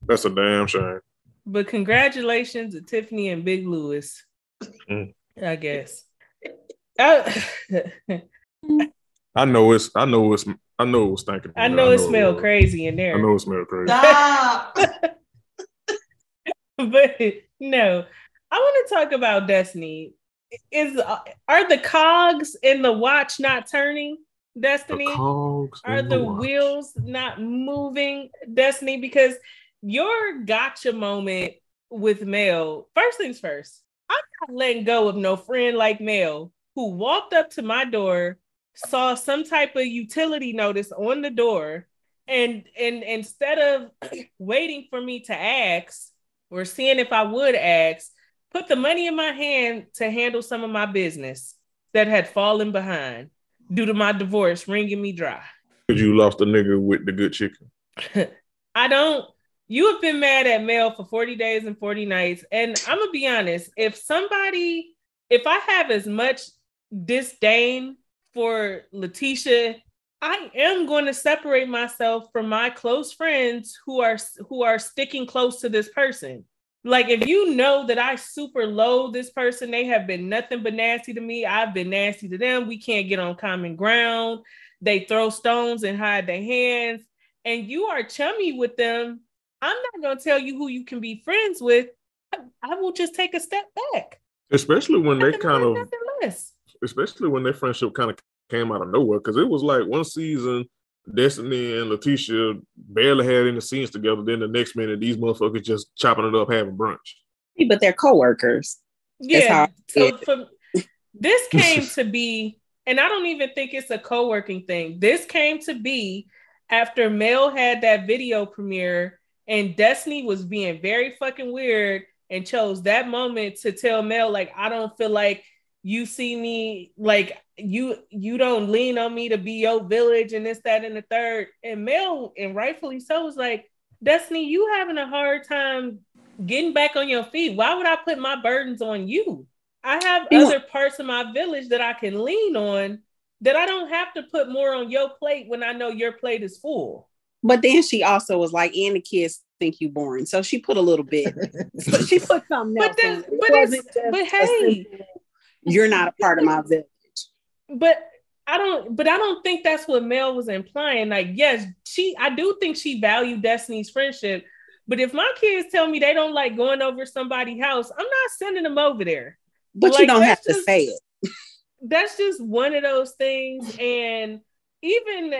That's a damn shame. But congratulations to Tiffany and Big Lewis. Mm. I guess. I, I know it's. I know it's. I know it's thinking. I know, I know it smelled uh, crazy in there. I know it smelled crazy. Stop. but no, I want to talk about Destiny. Is are the cogs in the watch not turning? Destiny? The Are the, the wheels not moving, Destiny? Because your gotcha moment with Mel, first things first, I'm not letting go of no friend like Mel who walked up to my door, saw some type of utility notice on the door, and and instead of waiting for me to ask or seeing if I would ask, put the money in my hand to handle some of my business that had fallen behind due to my divorce wringing me dry. Because you lost a nigga with the good chicken. I don't. You have been mad at Mel for 40 days and 40 nights. And I'm going to be honest if somebody, if I have as much disdain for Letitia, I am going to separate myself from my close friends who are who are sticking close to this person. Like if you know that I super loathe this person, they have been nothing but nasty to me. I've been nasty to them. We can't get on common ground. They throw stones and hide their hands. And you are chummy with them. I'm not gonna tell you who you can be friends with. I, I will just take a step back. Especially when they kind of, especially when their friendship kind of came out of nowhere. Because it was like one season, Destiny and Letitia barely had any scenes together. Then the next minute, these motherfuckers just chopping it up, having brunch. But they're coworkers. Yeah. So for, this came to be, and I don't even think it's a co-working thing. This came to be after Mel had that video premiere and Destiny was being very fucking weird and chose that moment to tell Mel, like, I don't feel like you see me like you you don't lean on me to be your village and this, that, and the third. And Mel, and rightfully so, was like, Destiny, you having a hard time getting back on your feet. Why would I put my burdens on you? I have yeah. other parts of my village that I can lean on that I don't have to put more on your plate when I know your plate is full. But then she also was like, and the kids think you boring. So she put a little bit. so she put something else. But, then, but, but hey, you're not a part of my village. But I don't. But I don't think that's what Mel was implying. Like, yes, she. I do think she valued Destiny's friendship. But if my kids tell me they don't like going over somebody's house, I'm not sending them over there. But like, you don't have to say it. That's just one of those things. And even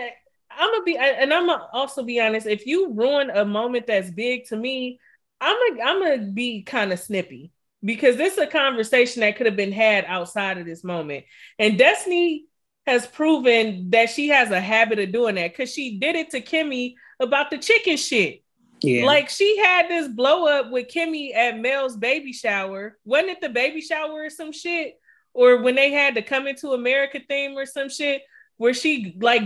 I'm gonna be, and I'm gonna also be honest. If you ruin a moment that's big to me, I'm gonna, I'm gonna be kind of snippy because this is a conversation that could have been had outside of this moment. And Destiny has proven that she has a habit of doing that because she did it to Kimmi about the chicken shit. Yeah. Like she had this blow up with Kimmi at Mel's baby shower. Wasn't it the baby shower or some shit? Or when they had the come into America theme or some shit where she like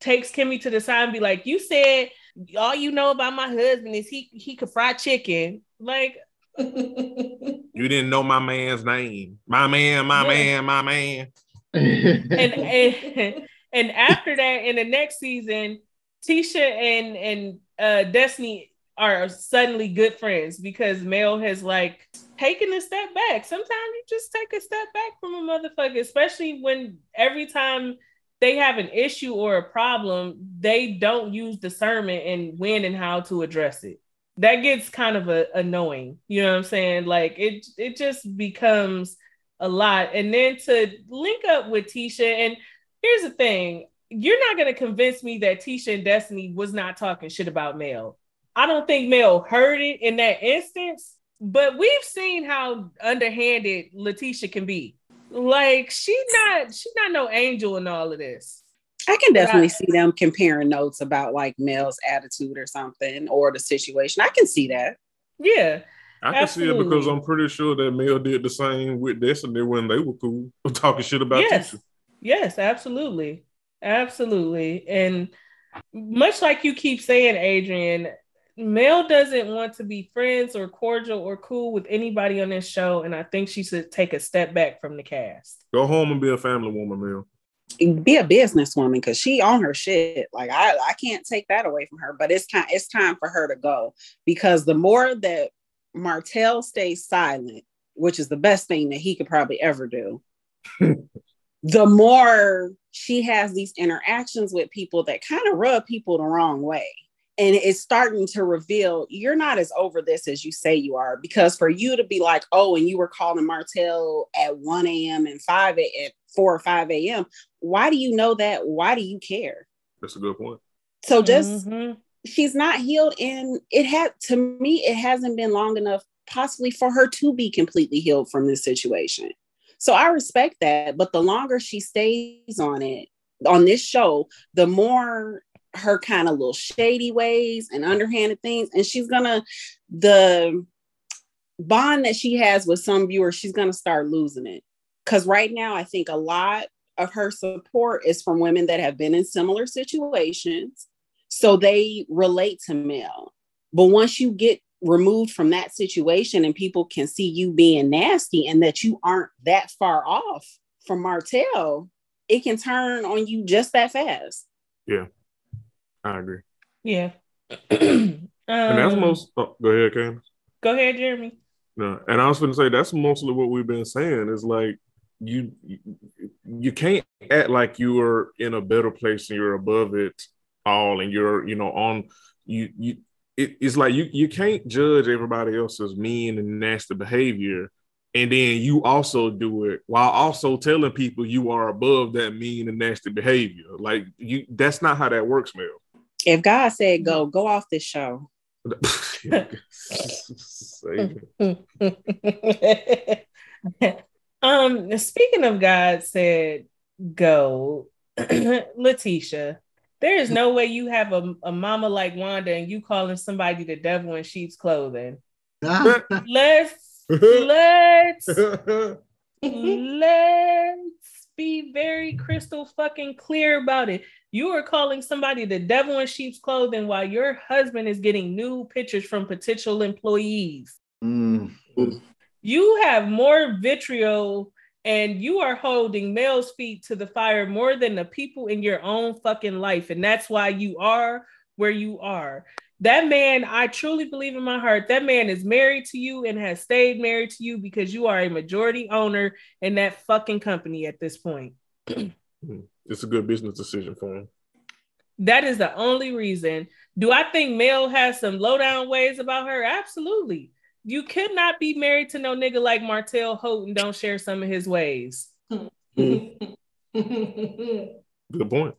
takes Kimmi to the side and be like, "You said all you know about my husband is he he could fry chicken." Like you didn't know my man's name. My man, my yeah. man, my man. and, and and after that, in the next season, Tisha and and uh, Destiny are suddenly good friends because Mel has like taken a step back. Sometimes you just take a step back from a motherfucker, especially when every time they have an issue or a problem, they don't use discernment and when and how to address it. That gets kind of a, annoying. You know what I'm saying? Like it it just becomes a lot. And then to link up with Tisha, and here's the thing, you're not gonna convince me that Tisha and Destiny was not talking shit about Mel. I don't think Mel heard it in that instance, but we've seen how underhanded Letitia can be. Like she not she not no angel in all of this. I can definitely I, see them comparing notes about like Mel's attitude or something or the situation. I can see that. Yeah. I can Absolutely. see it because I'm pretty sure that Mel did the same with Destiny when they were cool, talking shit about yes. Yes, absolutely. Absolutely. And much like you keep saying, Adrian, Mel doesn't want to be friends or cordial or cool with anybody on this show, and I think she should take a step back from the cast. Go home and be a family woman, Mel. Be a businesswoman because she on her shit. Like I, I can't take that away from her. But it's time. It's time for her to go because the more that Martell stays silent, which is the best thing that he could probably ever do, the more she has these interactions with people that kind of rub people the wrong way and it's starting to reveal you're not as over this as you say you are because for you to be like oh and you were calling martell at 1 a.m and 5 a, at 4 or 5 a.m why do you know that why do you care that's a good point so just mm-hmm. she's not healed and it had to me it hasn't been long enough possibly for her to be completely healed from this situation so i respect that but the longer she stays on it on this show the more her kind of little shady ways and underhanded things. And she's gonna the bond that she has with some viewers, she's gonna start losing it. Cause right now, I think a lot of her support is from women that have been in similar situations. So they relate to Mel. But once you get removed from that situation and people can see you being nasty and that you aren't that far off from Martell, it can turn on you just that fast. Yeah. I agree. Yeah. um, and that's most. Oh, go ahead, Candace. Go ahead, Jeremy. No, and I was going to say that's mostly what we've been saying is like you you can't act like you are in a better place and you're above it all and you're you know on you you it, it's like you you can't judge everybody else's mean and nasty behavior and then you also do it while also telling people you are above that mean and nasty behavior. Like you, that's not how that works, Mel. If God said go, go off this show. um, speaking of God said go, Letitia, there is no way you have a, a mama like Wanda and you calling somebody the devil in sheep's clothing. let's let's let's be very crystal fucking clear about it. You are calling somebody the devil in sheep's clothing while your husband is getting new pictures from potential employees. Mm. You have more vitriol and you are holding Mel's feet to the fire more than the people in your own fucking life. And that's why you are where you are. That man, I truly believe in my heart, that man is married to you and has stayed married to you because you are a majority owner in that fucking company at this point. it's a good business decision for him. That is the only reason. Do I think Mel has some low down ways about her? Absolutely. You could not be married to no nigga like Martell Holt and don't share some of his ways. Good point.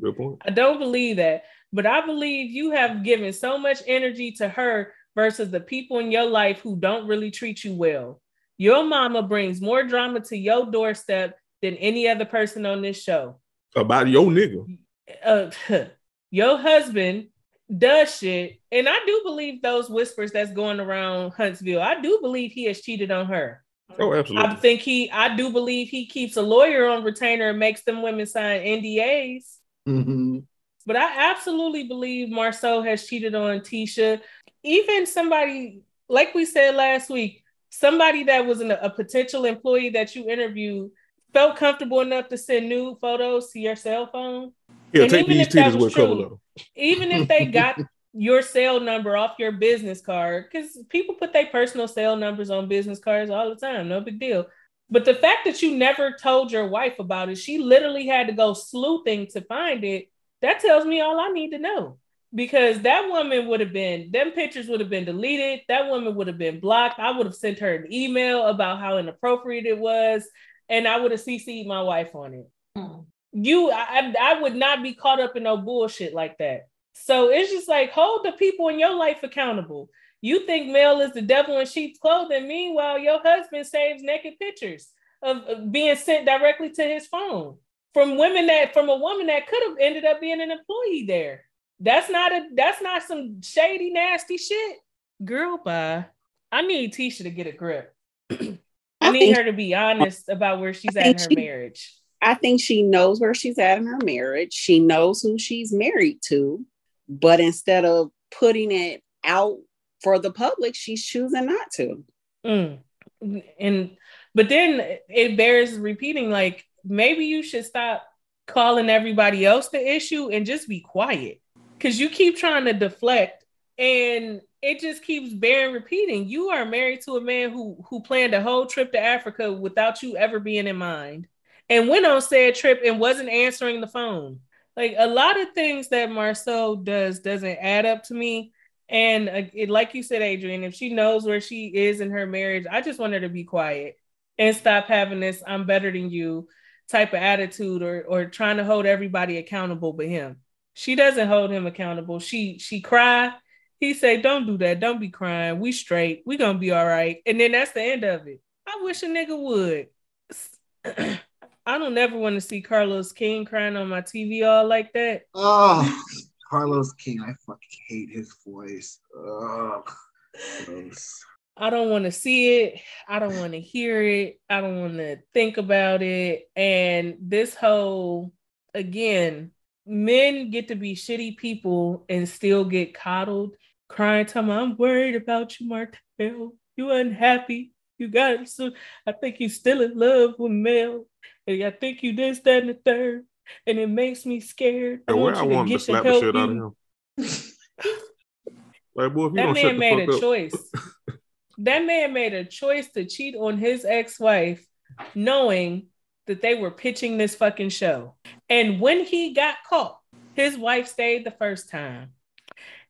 Good point. I don't believe that, but I believe you have given so much energy to her versus the people in your life who don't really treat you well. Your mama brings more drama to your doorstep than any other person on this show. About your nigga. Uh, your husband does shit, and I do believe those whispers that's going around Huntsville. I do believe he has cheated on her. Oh, absolutely. I think he. I do believe he keeps a lawyer on retainer and makes them women sign NDAs. Mm-hmm. But I absolutely believe Marsau has cheated on Tisha. Even somebody, like we said last week, somebody that was an, a potential employee that you interviewed felt comfortable enough to send nude photos to your cell phone. Yeah, take these titties with true, Even if they got your cell number off your business card, because people put their personal cell numbers on business cards all the time, no big deal. But the fact that you never told your wife about it, she literally had to go sleuthing to find it. That tells me all I need to know. Because that woman would have been, them pictures would have been deleted. That woman would have been blocked. I would have sent her an email about how inappropriate it was. And I would have CC'd my wife on it. Hmm. You, I, I would not be caught up in no bullshit like that. So it's just like hold the people in your life accountable. You think Mel is the devil in sheep's clothing. Meanwhile, your husband saves naked pictures of being sent directly to his phone from women that from a woman that could have ended up being an employee there. That's not a that's not some shady, nasty shit. Girl, bye. I need Tisha to get a grip. I, I need her to be honest about where she's at in her she, marriage. I think she knows where she's at in her marriage. She knows who she's married to, but instead of putting it out for the public, she's choosing not to. Mm. And but then it bears repeating, like maybe you should stop calling everybody else the issue and just be quiet. Cause you keep trying to deflect and it just keeps bearing repeating. You are married to a man who who planned a whole trip to Africa without you ever being in mind and went on said trip and wasn't answering the phone. Like a lot of things that Marsau does doesn't add up to me. And uh, it, like you said, Adrian, if she knows where she is in her marriage, I just want her to be quiet and stop having this "I'm better than you" type of attitude or or trying to hold everybody accountable but him. She doesn't hold him accountable. She she cry. He say, "Don't do that. Don't be crying. We straight. We gonna be all right." And then that's the end of it. I wish a nigga would. I don't ever want to see Carlos King crying on my TV all like that. Oh, Carlos King, I fucking hate his voice. Ugh. Gross. I don't want to see it. I don't want to hear it. I don't want to think about it. And this whole, again, men get to be shitty people and still get coddled, crying, telling me, I'm worried about you, Martell. You unhappy. You got so I think you still in love with Mel. And I think you this, that, and the third. And it makes me scared. I want you I to get to help you. like, boy, that man made a choice. that man made a choice to cheat on his ex-wife, knowing that they were pitching this fucking show. And when he got caught, his wife stayed the first time.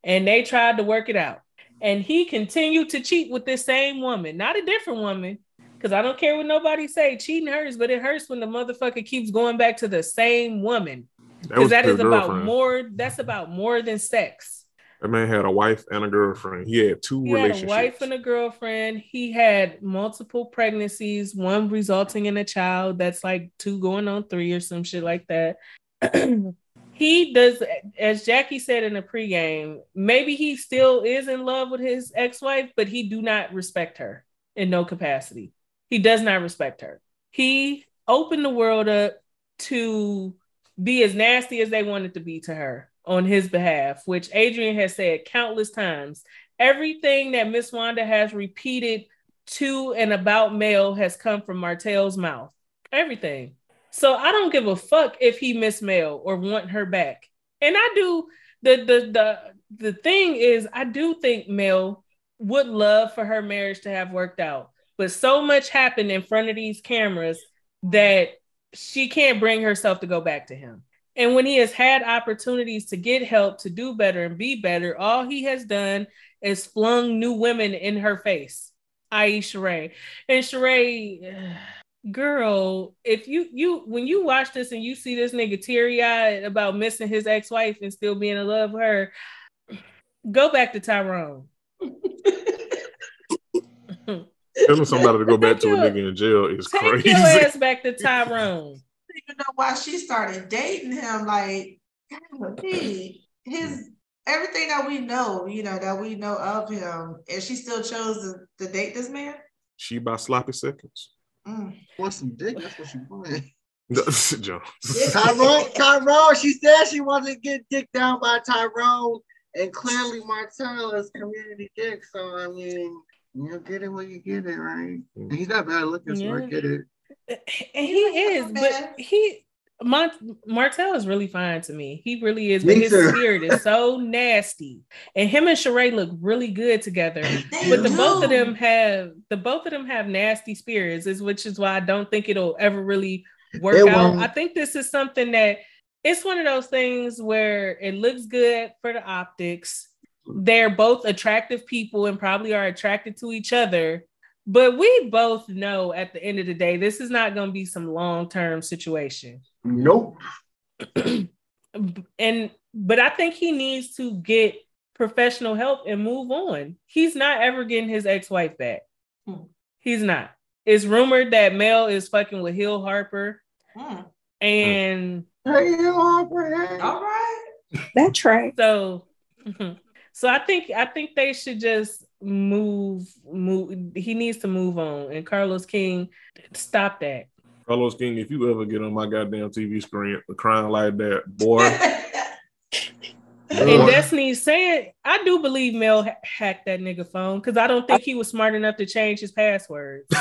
And they tried to work it out. And he continued to cheat with this same woman, not a different woman, Cause I don't care what nobody say. Cheating hurts, but it hurts when the motherfucker keeps going back to the same woman. Because that, that is about girlfriend. more. That's about more than sex. That man had a wife and a girlfriend. He had two he relationships. Had a wife and a girlfriend. He had multiple pregnancies, one resulting in a child that's like two going on three or some shit like that. he does, as Jackie said in the pregame, maybe he still is in love with his ex-wife, but he do not respect her in no capacity. He does not respect her. He opened the world up to be as nasty as they wanted to be to her on his behalf, which Adrian has said countless times. Everything that Miss Wanda has repeated to and about Mel has come from Martell's mouth. Everything. So I don't give a fuck if he miss Mel or want her back. And I do the the the the thing is I do think Mel would love for her marriage to have worked out. But so much happened in front of these cameras that she can't bring herself to go back to him. And when he has had opportunities to get help to do better and be better, all he has done is flung new women in her face, i.e. Sheree. And Sheree, girl, if you you when you watch this and you see this nigga teary-eyed about missing his ex-wife and still being in love with her, go back to Tyrone. Telling somebody to go back to a nigga in jail is Take crazy. Your ass back to Tyrone. even know why she started dating him. Like, he, his everything that we know, you know, that we know of him, and she still chose to, to date this man. She by sloppy seconds. Mm. Want some dick? That's what she wanted. Tyrone, Tyrone, she said she wanted to get dick down by Tyrone, and clearly Martell is community dick. So I mean, you get it when you get it, right? And he's not bad looking, so I get it. And he is, but he Mont- Martell is really fine to me. He really is, but his spirit is so nasty. And him and Sheree look really good together. They but the do. both of them have the both of them have nasty spirits, is which is why I don't think it'll ever really work it out. Won't. I think this is something that it's one of those things where it looks good for the optics. They're both attractive people and probably are attracted to each other but we both know at the end of the day, this is not going to be some long term situation. Nope. and, but I think he needs to get professional help and move on. He's not ever getting his ex wife back. Hmm. He's not. It's rumored that Mel is fucking with Hill Harper. Hmm. And hey, Hill Harper, hey. all right. That's right. So, so I think I think they should just move move he needs to move on and Carlos King stop that. Carlos King, if you ever get on my goddamn TV screen crying like that, boy. and Destiny saying, I do believe Mel hacked that nigga phone because I don't think he was smart enough to change his password.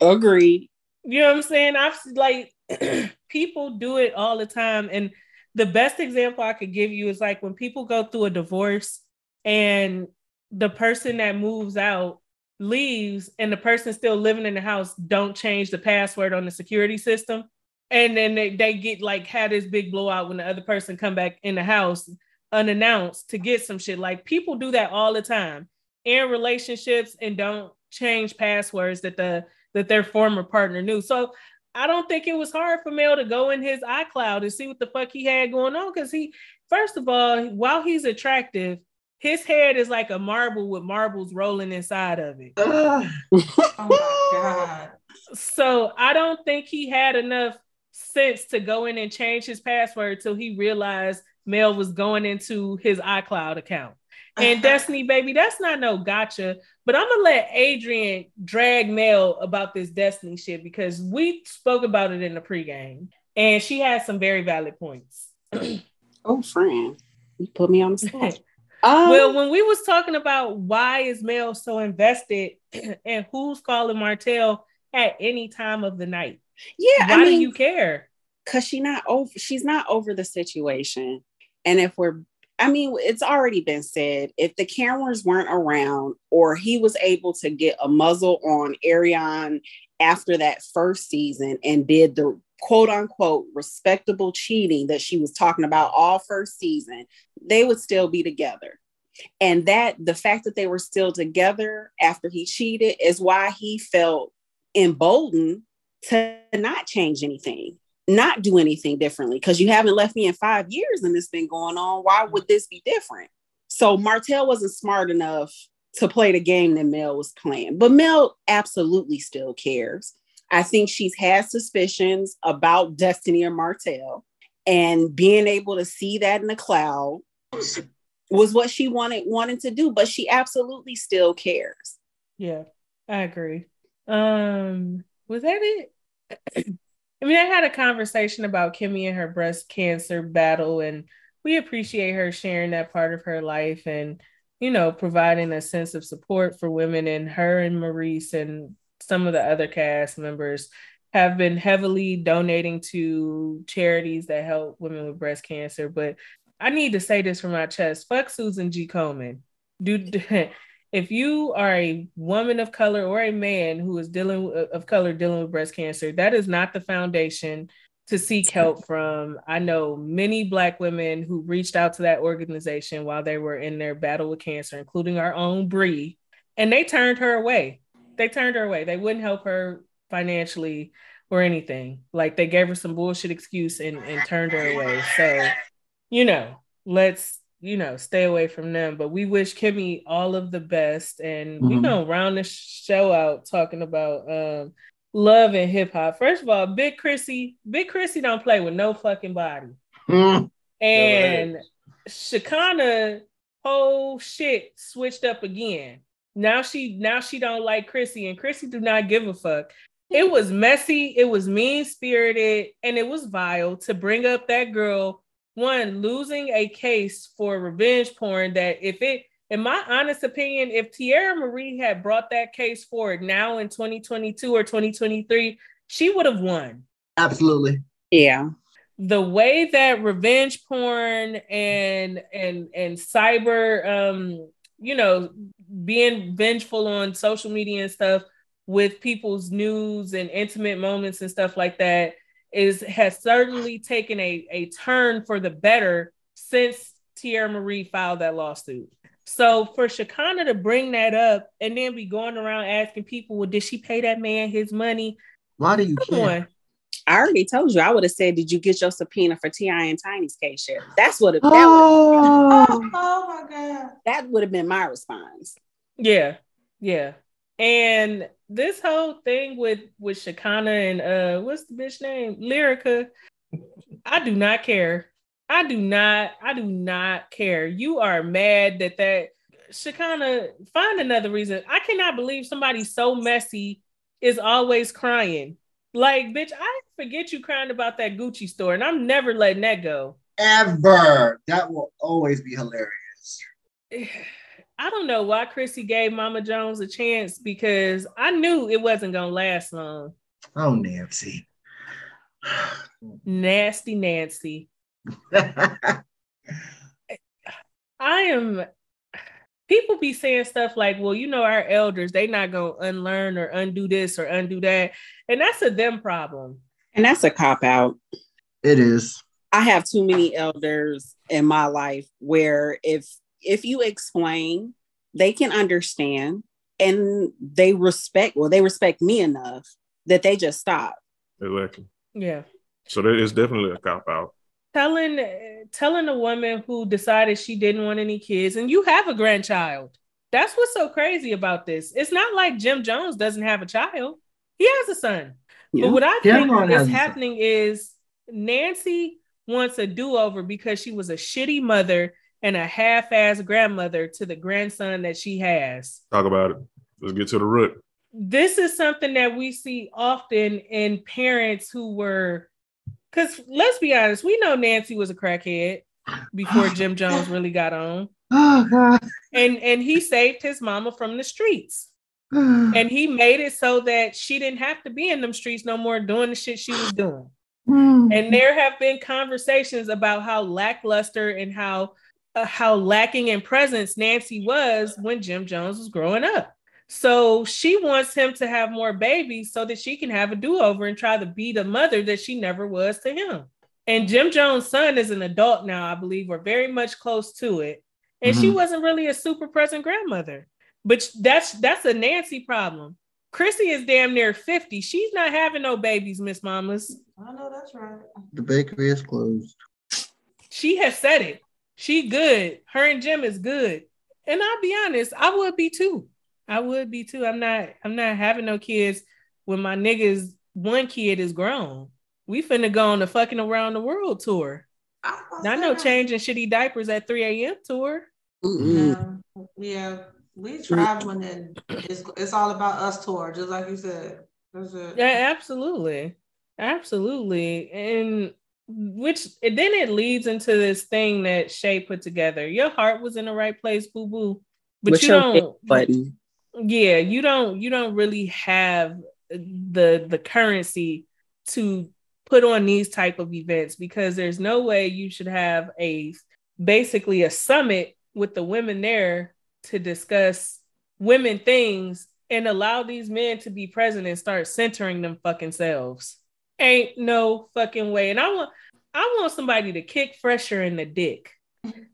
Agreed. You know what I'm saying? I've like people do it all the time. And the best example I could give you is like when people go through a divorce and the person that moves out leaves and the person still living in the house don't change the password on the security system. And then they, they get like had this big blowout when the other person come back in the house unannounced to get some shit. Like people do that all the time. In relationships and don't change passwords that the that their former partner knew. So i don't think it was hard for Mel to go in his icloud and see what the fuck he had going on because he first of all while he's attractive his head is like a marble with marbles rolling inside of it. oh my god. So I don't think he had enough sense to go in and change his password till he realized Mel was going into his iCloud account. And uh-huh. Destiny, baby, that's not no gotcha. But I'm gonna let Adrian drag Mel about this Destiny shit because we spoke about it in the pregame, and she has some very valid points. oh, friend, you put me on the spot. Um, well, when we was talking about why is Mel so invested and who's calling Martell at any time of the night? Yeah, why I mean, do you care? Cause she not over. She's not over the situation. And if we're, I mean, it's already been said. If the cameras weren't around, or he was able to get a muzzle on Arionne after that first season and did the quote unquote respectable cheating that she was talking about all first season, they would still be together. And that the fact that they were still together after he cheated is why he felt emboldened to not change anything, not do anything differently. Because you haven't left me in five years and this been going on. Why would this be different? So Martell wasn't smart enough to play the game that Mel was playing. But Mel absolutely still cares. I think she's had suspicions about Destiny or Martell, and being able to see that in the cloud was what she wanted wanted to do. But she absolutely still cares. Yeah, I agree. Um, was that it? I mean, I had a conversation about Kimmi and her breast cancer battle, and we appreciate her sharing that part of her life and you know providing a sense of support for women and her and Maurice and some of the other cast members have been heavily donating to charities that help women with breast cancer. But I need to say this from my chest. Fuck Susan G. Komen. Dude if you are a woman of color or a man who is dealing of color dealing with breast cancer that is not the foundation to seek help from. I know many Black women who reached out to that organization while they were in their battle with cancer, including our own Bree, and they turned her away. They turned her away. They wouldn't help her financially or anything. Like they gave her some bullshit excuse and, and turned her away. So, you know, let's, you know, stay away from them. But we wish Kimmi all of the best. And mm-hmm. we're gonna round the show out talking about um love and hip hop. First of all, Big Chrissy, Big Chrissy don't play with no fucking body. Mm. And Shekinah whole shit switched up again. Now she now she don't like Chrissy, and Chrissy do not give a fuck. It was messy, it was mean spirited, and it was vile to bring up that girl one losing a case for revenge porn. That if it in my honest opinion, if Tierra Marie had brought that case forward now in 2022 or 2023, she would have won. Absolutely. Yeah. The way that revenge porn and and and cyber um you know being vengeful on social media and stuff with people's news and intimate moments and stuff like that is has certainly taken a, a turn for the better since Tierra Marie filed that lawsuit. So for Shekinah to bring that up and then be going around asking people, well, did she pay that man his money? Why do you Come care? On. I already told you. I would have said, "Did you get your subpoena for Ti and Tiny's case share?" That's what. It, that oh. oh, oh my god! That would have been my response. Yeah, yeah. And this whole thing with with Shekinah and uh, what's the bitch name? Lyrica. I do not care. I do not, I do not care. You are mad that that Shekinah find another reason. I cannot believe somebody so messy is always crying. Like, bitch, I forget you crying about that Gucci store, and I'm never letting that go. Ever. That will always be hilarious. I don't know why Chrissy gave Mama Jones a chance because I knew it wasn't gonna last long. Oh, Nancy. Nasty Nancy. I am people be saying stuff like, well, you know, our elders, they not gonna unlearn or undo this or undo that. And that's a them problem. And that's a cop out. It is. I have too many elders in my life where if if you explain, they can understand and they respect well, they respect me enough that they just stop. Exactly. Yeah. So that is definitely a cop out telling telling a woman who decided she didn't want any kids and you have a grandchild. That's what's so crazy about this. It's not like jim jones doesn't have a child. He has a son. Yeah. but what i think is happening is nancy wants a do-over because she was a shitty mother and a half-ass grandmother to the grandson that she has. Talk about it. Let's get to the root. This is something that we see often in parents who were because let's be honest, we know Nancy was a crackhead before Jim Jones really got on. Oh God. And and he saved his mama from the streets. and he made it so that she didn't have to be in them streets no more doing the shit she was doing. Mm. And there have been conversations about how lackluster and how uh, how lacking in presence Nancy was when Jim Jones was growing up. So she wants him to have more babies so that she can have a do over and try to be the mother that she never was to him. And Jim Jones' son is an adult now, I believe, or very much close to it. and mm-hmm. she wasn't really a super present grandmother. But that's that's a Nancy problem. Chrissy is damn near 50. She's not having no babies, Miss Mamas. I know that's right. The bakery is closed. She has said it. She good. Her and Jim is good. And I'll be honest, I would be too. I would be too. I'm not I'm not having no kids when my niggas one kid is grown. We finna go on the fucking around the world tour. Not no changing shitty diapers at 3 a.m. tour. Mm-hmm. Yeah. yeah, we traveling and it's it's all about us tour, just like you said. Yeah, absolutely. Absolutely. And which and then it leads into this thing that Shay put together. Your heart was in the right place, boo boo. But With you don't button. Yeah, you don't you don't really have the the currency to put on these type of events because there's no way you should have a basically a summit with the women there to discuss women things and allow these men to be present and start centering them fucking selves. Ain't no fucking way. And I want I want somebody to kick fresher in the dick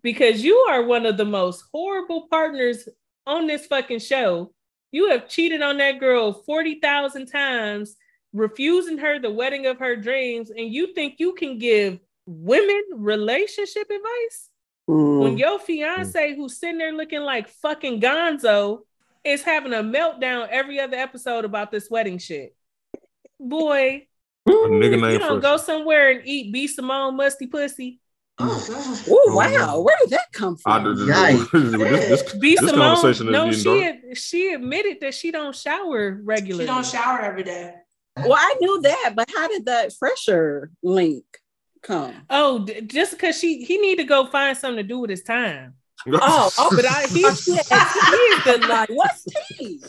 because you are one of the most horrible partners on this fucking show. You have cheated on that girl 40,000 times, refusing her the wedding of her dreams, and you think you can give women relationship advice? Mm. When your fiance, who's sitting there looking like fucking gonzo, is having a meltdown every other episode about this wedding shit. Boy, a nigga you don't go somewhere and eat B Simone musty pussy. Oh, oh wow, where did that come from? this, this, this, B this Simone, no, she she admitted that she don't shower regularly. She don't shower every day. Well, I knew that, but how did that fresher link come? Oh, just because she he need to go find something to do with his time. oh, oh, but I he, he is the like what's he?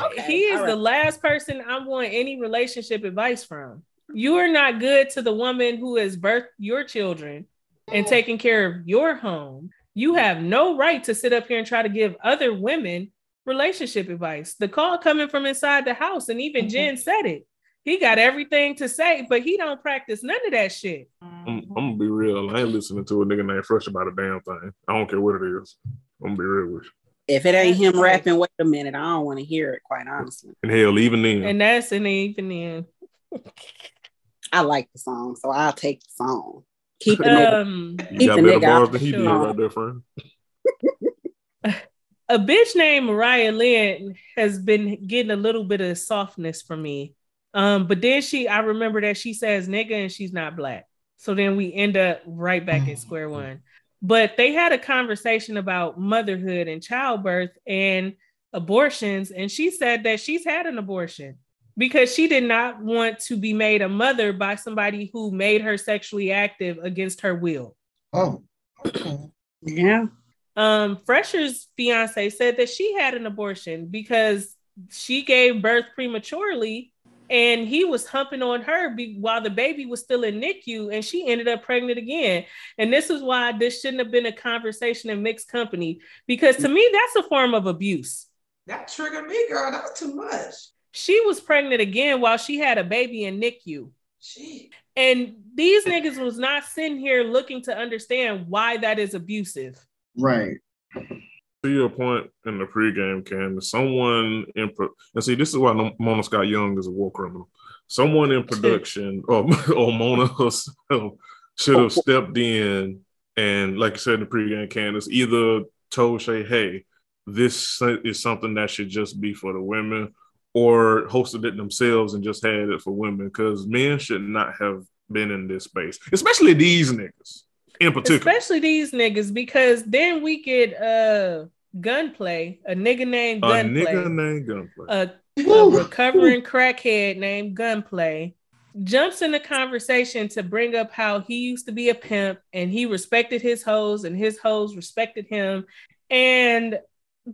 Okay, he is right. the last person I want any relationship advice from you are not good to the woman who has birthed your children and taking care of your home. You have no right to sit up here and try to give other women relationship advice. The call coming from inside the house, and even mm-hmm. Jen said it. He got everything to say, but he don't practice none of that shit. I'm, I'm gonna be real. I ain't listening to a nigga named Fresh about a damn thing. I don't care what it is. I'm gonna be real with you. If it ain't him rapping, wait a minute. I don't want to hear it, quite honestly. And hell, even then. And that's and even then. I like the song, so I'll take the song. Keep the um, nigga, keep the nigga bars than he did right there, friend. a bitch named Mariahlynn has been getting a little bit of softness from me. Um, but then she, I remember that she says nigga and she's not black. So then we end up right back at square one. But they had a conversation about motherhood and childbirth and abortions, and she said that she's had an abortion because she did not want to be made a mother by somebody who made her sexually active against her will. Oh, okay. yeah. Um, Fresher's fiance said that she had an abortion because she gave birth prematurely and he was humping on her be- while the baby was still in NICU and she ended up pregnant again. And this is why this shouldn't have been a conversation in mixed company because to me, that's a form of abuse. That triggered me, girl. That was too much. She was pregnant again while she had a baby in NICU. And these niggas was not sitting here looking to understand why that is abusive. Right. To your point in the pregame, Cam, someone in pro- and see this is why Mona Scott Young is a war criminal. Someone in production or, or Mona herself should have oh, stepped in and, like you said in the pregame, Candace, either told Shay, "Hey, this is something that should just be for the women," or hosted it themselves and just had it for women because men should not have been in this space, especially these niggas in particular. Especially these niggas because then we get uh gunplay, a nigga named gunplay, a nigga named gunplay, a, a recovering crackhead named gunplay jumps in the conversation to bring up how he used to be a pimp and he respected his hoes and his hoes respected him. And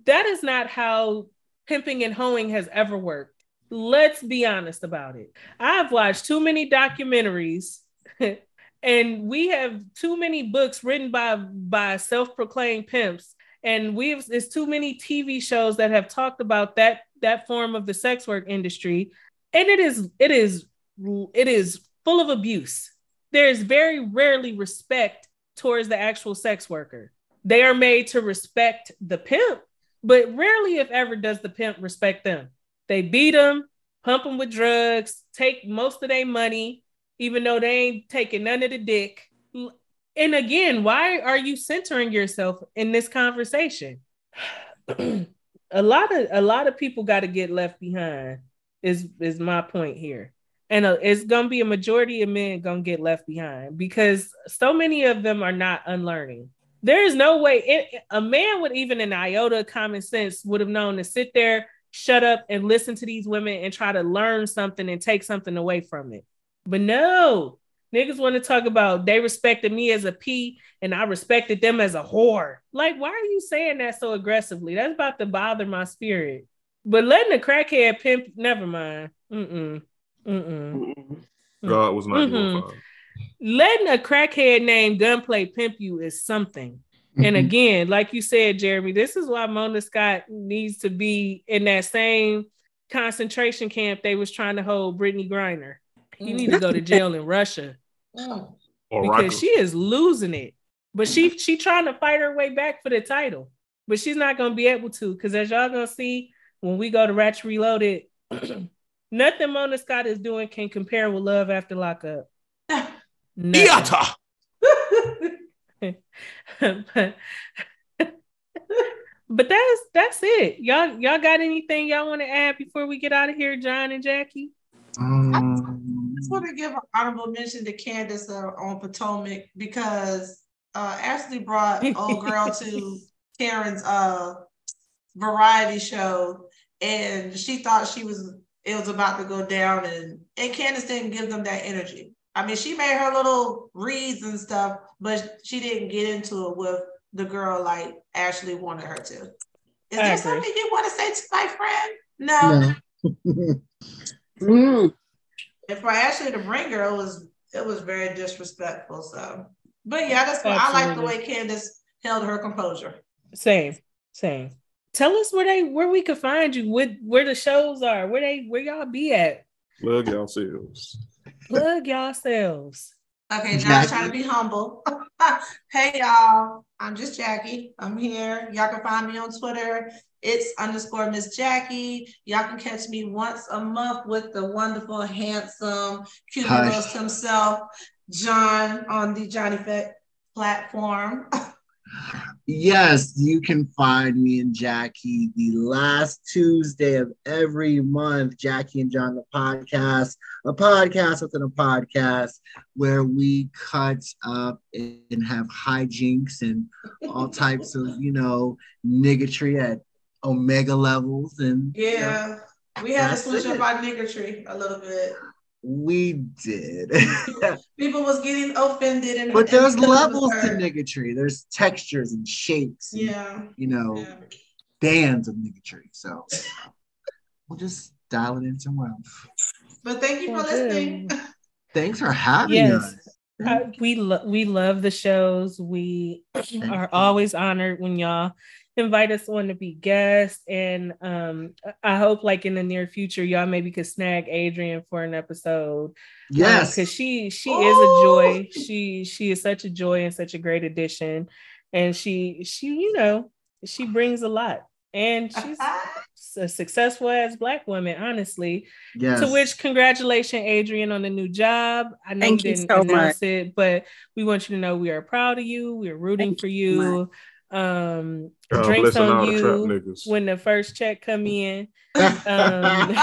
that is not how pimping and hoeing has ever worked. Let's be honest about it. I've watched too many documentaries and we have too many books written by by self-proclaimed pimps and we've there's too many TV shows that have talked about that that form of the sex work industry and it is it is it is full of abuse. There is very rarely respect towards the actual sex worker. They are made to respect the pimp, but rarely, if ever, does the pimp respect them. They beat them, pump them with drugs, take most of their money, even though they ain't taking none of the dick. And again, why are you centering yourself in this conversation? a lot of a lot of people got to get left behind. Is is my point here, and uh, it's gonna be a majority of men gonna get left behind because so many of them are not unlearning. There is no way it, a man with even an iota of common sense would have known to sit there, shut up, and listen to these women and try to learn something and take something away from it. But no, niggas want to talk about they respected me as a P and I respected them as a whore. Like, why are you saying that so aggressively? That's about to bother my spirit. But letting a crackhead pimp, never mind. Mm-mm. Mm-mm. God was not mm-hmm. Letting a crackhead named Gunplay pimp you is something. And mm-hmm. again, like you said, Jeremy, this is why Mona Scott needs to be in that same concentration camp they was trying to hold Brittney Griner. You need to go to jail in Russia. Or because she is losing it. But she she trying to fight her way back for the title. But she's not gonna be able to because as y'all gonna see when we go to Ratchet Reloaded, nothing Mona Scott is doing can compare with Love After Lockup. Theater. but, but that's that's it. Y'all y'all got anything y'all want to add before we get out of here, John and Jackie? Um, I just want to give an honorable mention to Candiace uh, on Potomac because uh, Ashley brought old girl to Karen's uh, variety show, and she thought she was it was about to go down, and and Candiace didn't give them that energy. I mean, she made her little reads and stuff, but she didn't get into it with the girl like Ashley wanted her to. Is there something you want to say to my friend? No. no. mm. And for Ashley to bring her, it was it was very disrespectful. So, but yeah, that's why I like the way Candiace held her composure. Same, same. Tell us where they where we could find you, where where the shows are, where they where y'all be at. Plug yourselves. Plug yourselves. Okay, now I'm trying to be humble. hey y'all, I'm just Jackie. I'm here. Y'all can find me on Twitter it's underscore Miss Jackie. Y'all can catch me once a month with the wonderful, handsome, Cuban roast himself, John, on the Johnny Fett platform. yes, you can find me and Jackie the last Tuesday of every month. Jackie and John, the podcast, a podcast within a podcast where we cut up and have hijinks and all types of, you know, niggatry at omega levels and yeah, you know, we had to switch it. up our niggertree a little bit. We did. People was getting offended, and but there's levels to niggertree. There's textures and shapes. And, yeah, you know, yeah. bands of niggertree. So we'll just dial it in somewhere else. But thank you for listening. Thanks for having yes. us. Uh, we lo- we love the shows. We are always honored when y'all invite us on to be guests. And um, I hope like in the near future, y'all maybe could snag Adrian for an episode. Um, yes. because um, she she Ooh. is a joy. She she is such a joy and such a great addition. And she she, you know, she brings a lot. And she's a successful as black woman, honestly. Yes. To which congratulations, Adrian, on the new job. I know Thank you didn't so announce much. it, but we want you to know we are proud of you. We're rooting Thank for you um God, drinks on you when the first check come in. um,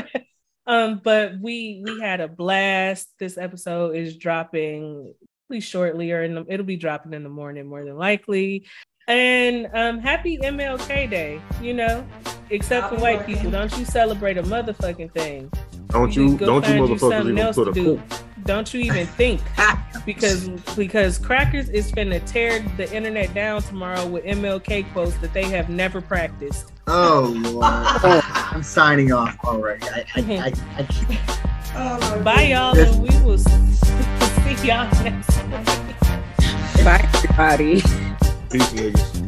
um, but we we had a blast. This episode is dropping shortly, or the, it'll be dropping in the morning more than likely. And um, happy MLK Day, you know, except for white people. Don't you celebrate a motherfucking thing. Don't you, you don't you motherfuckers even put a do. Don't you even think because because crackers is finna tear the internet down tomorrow with MLK quotes that they have never practiced. Oh Lord. oh, I'm signing off already. I, I, I, oh, Bye y'all and we will see y'all next week. Bye everybody. Peace niggas.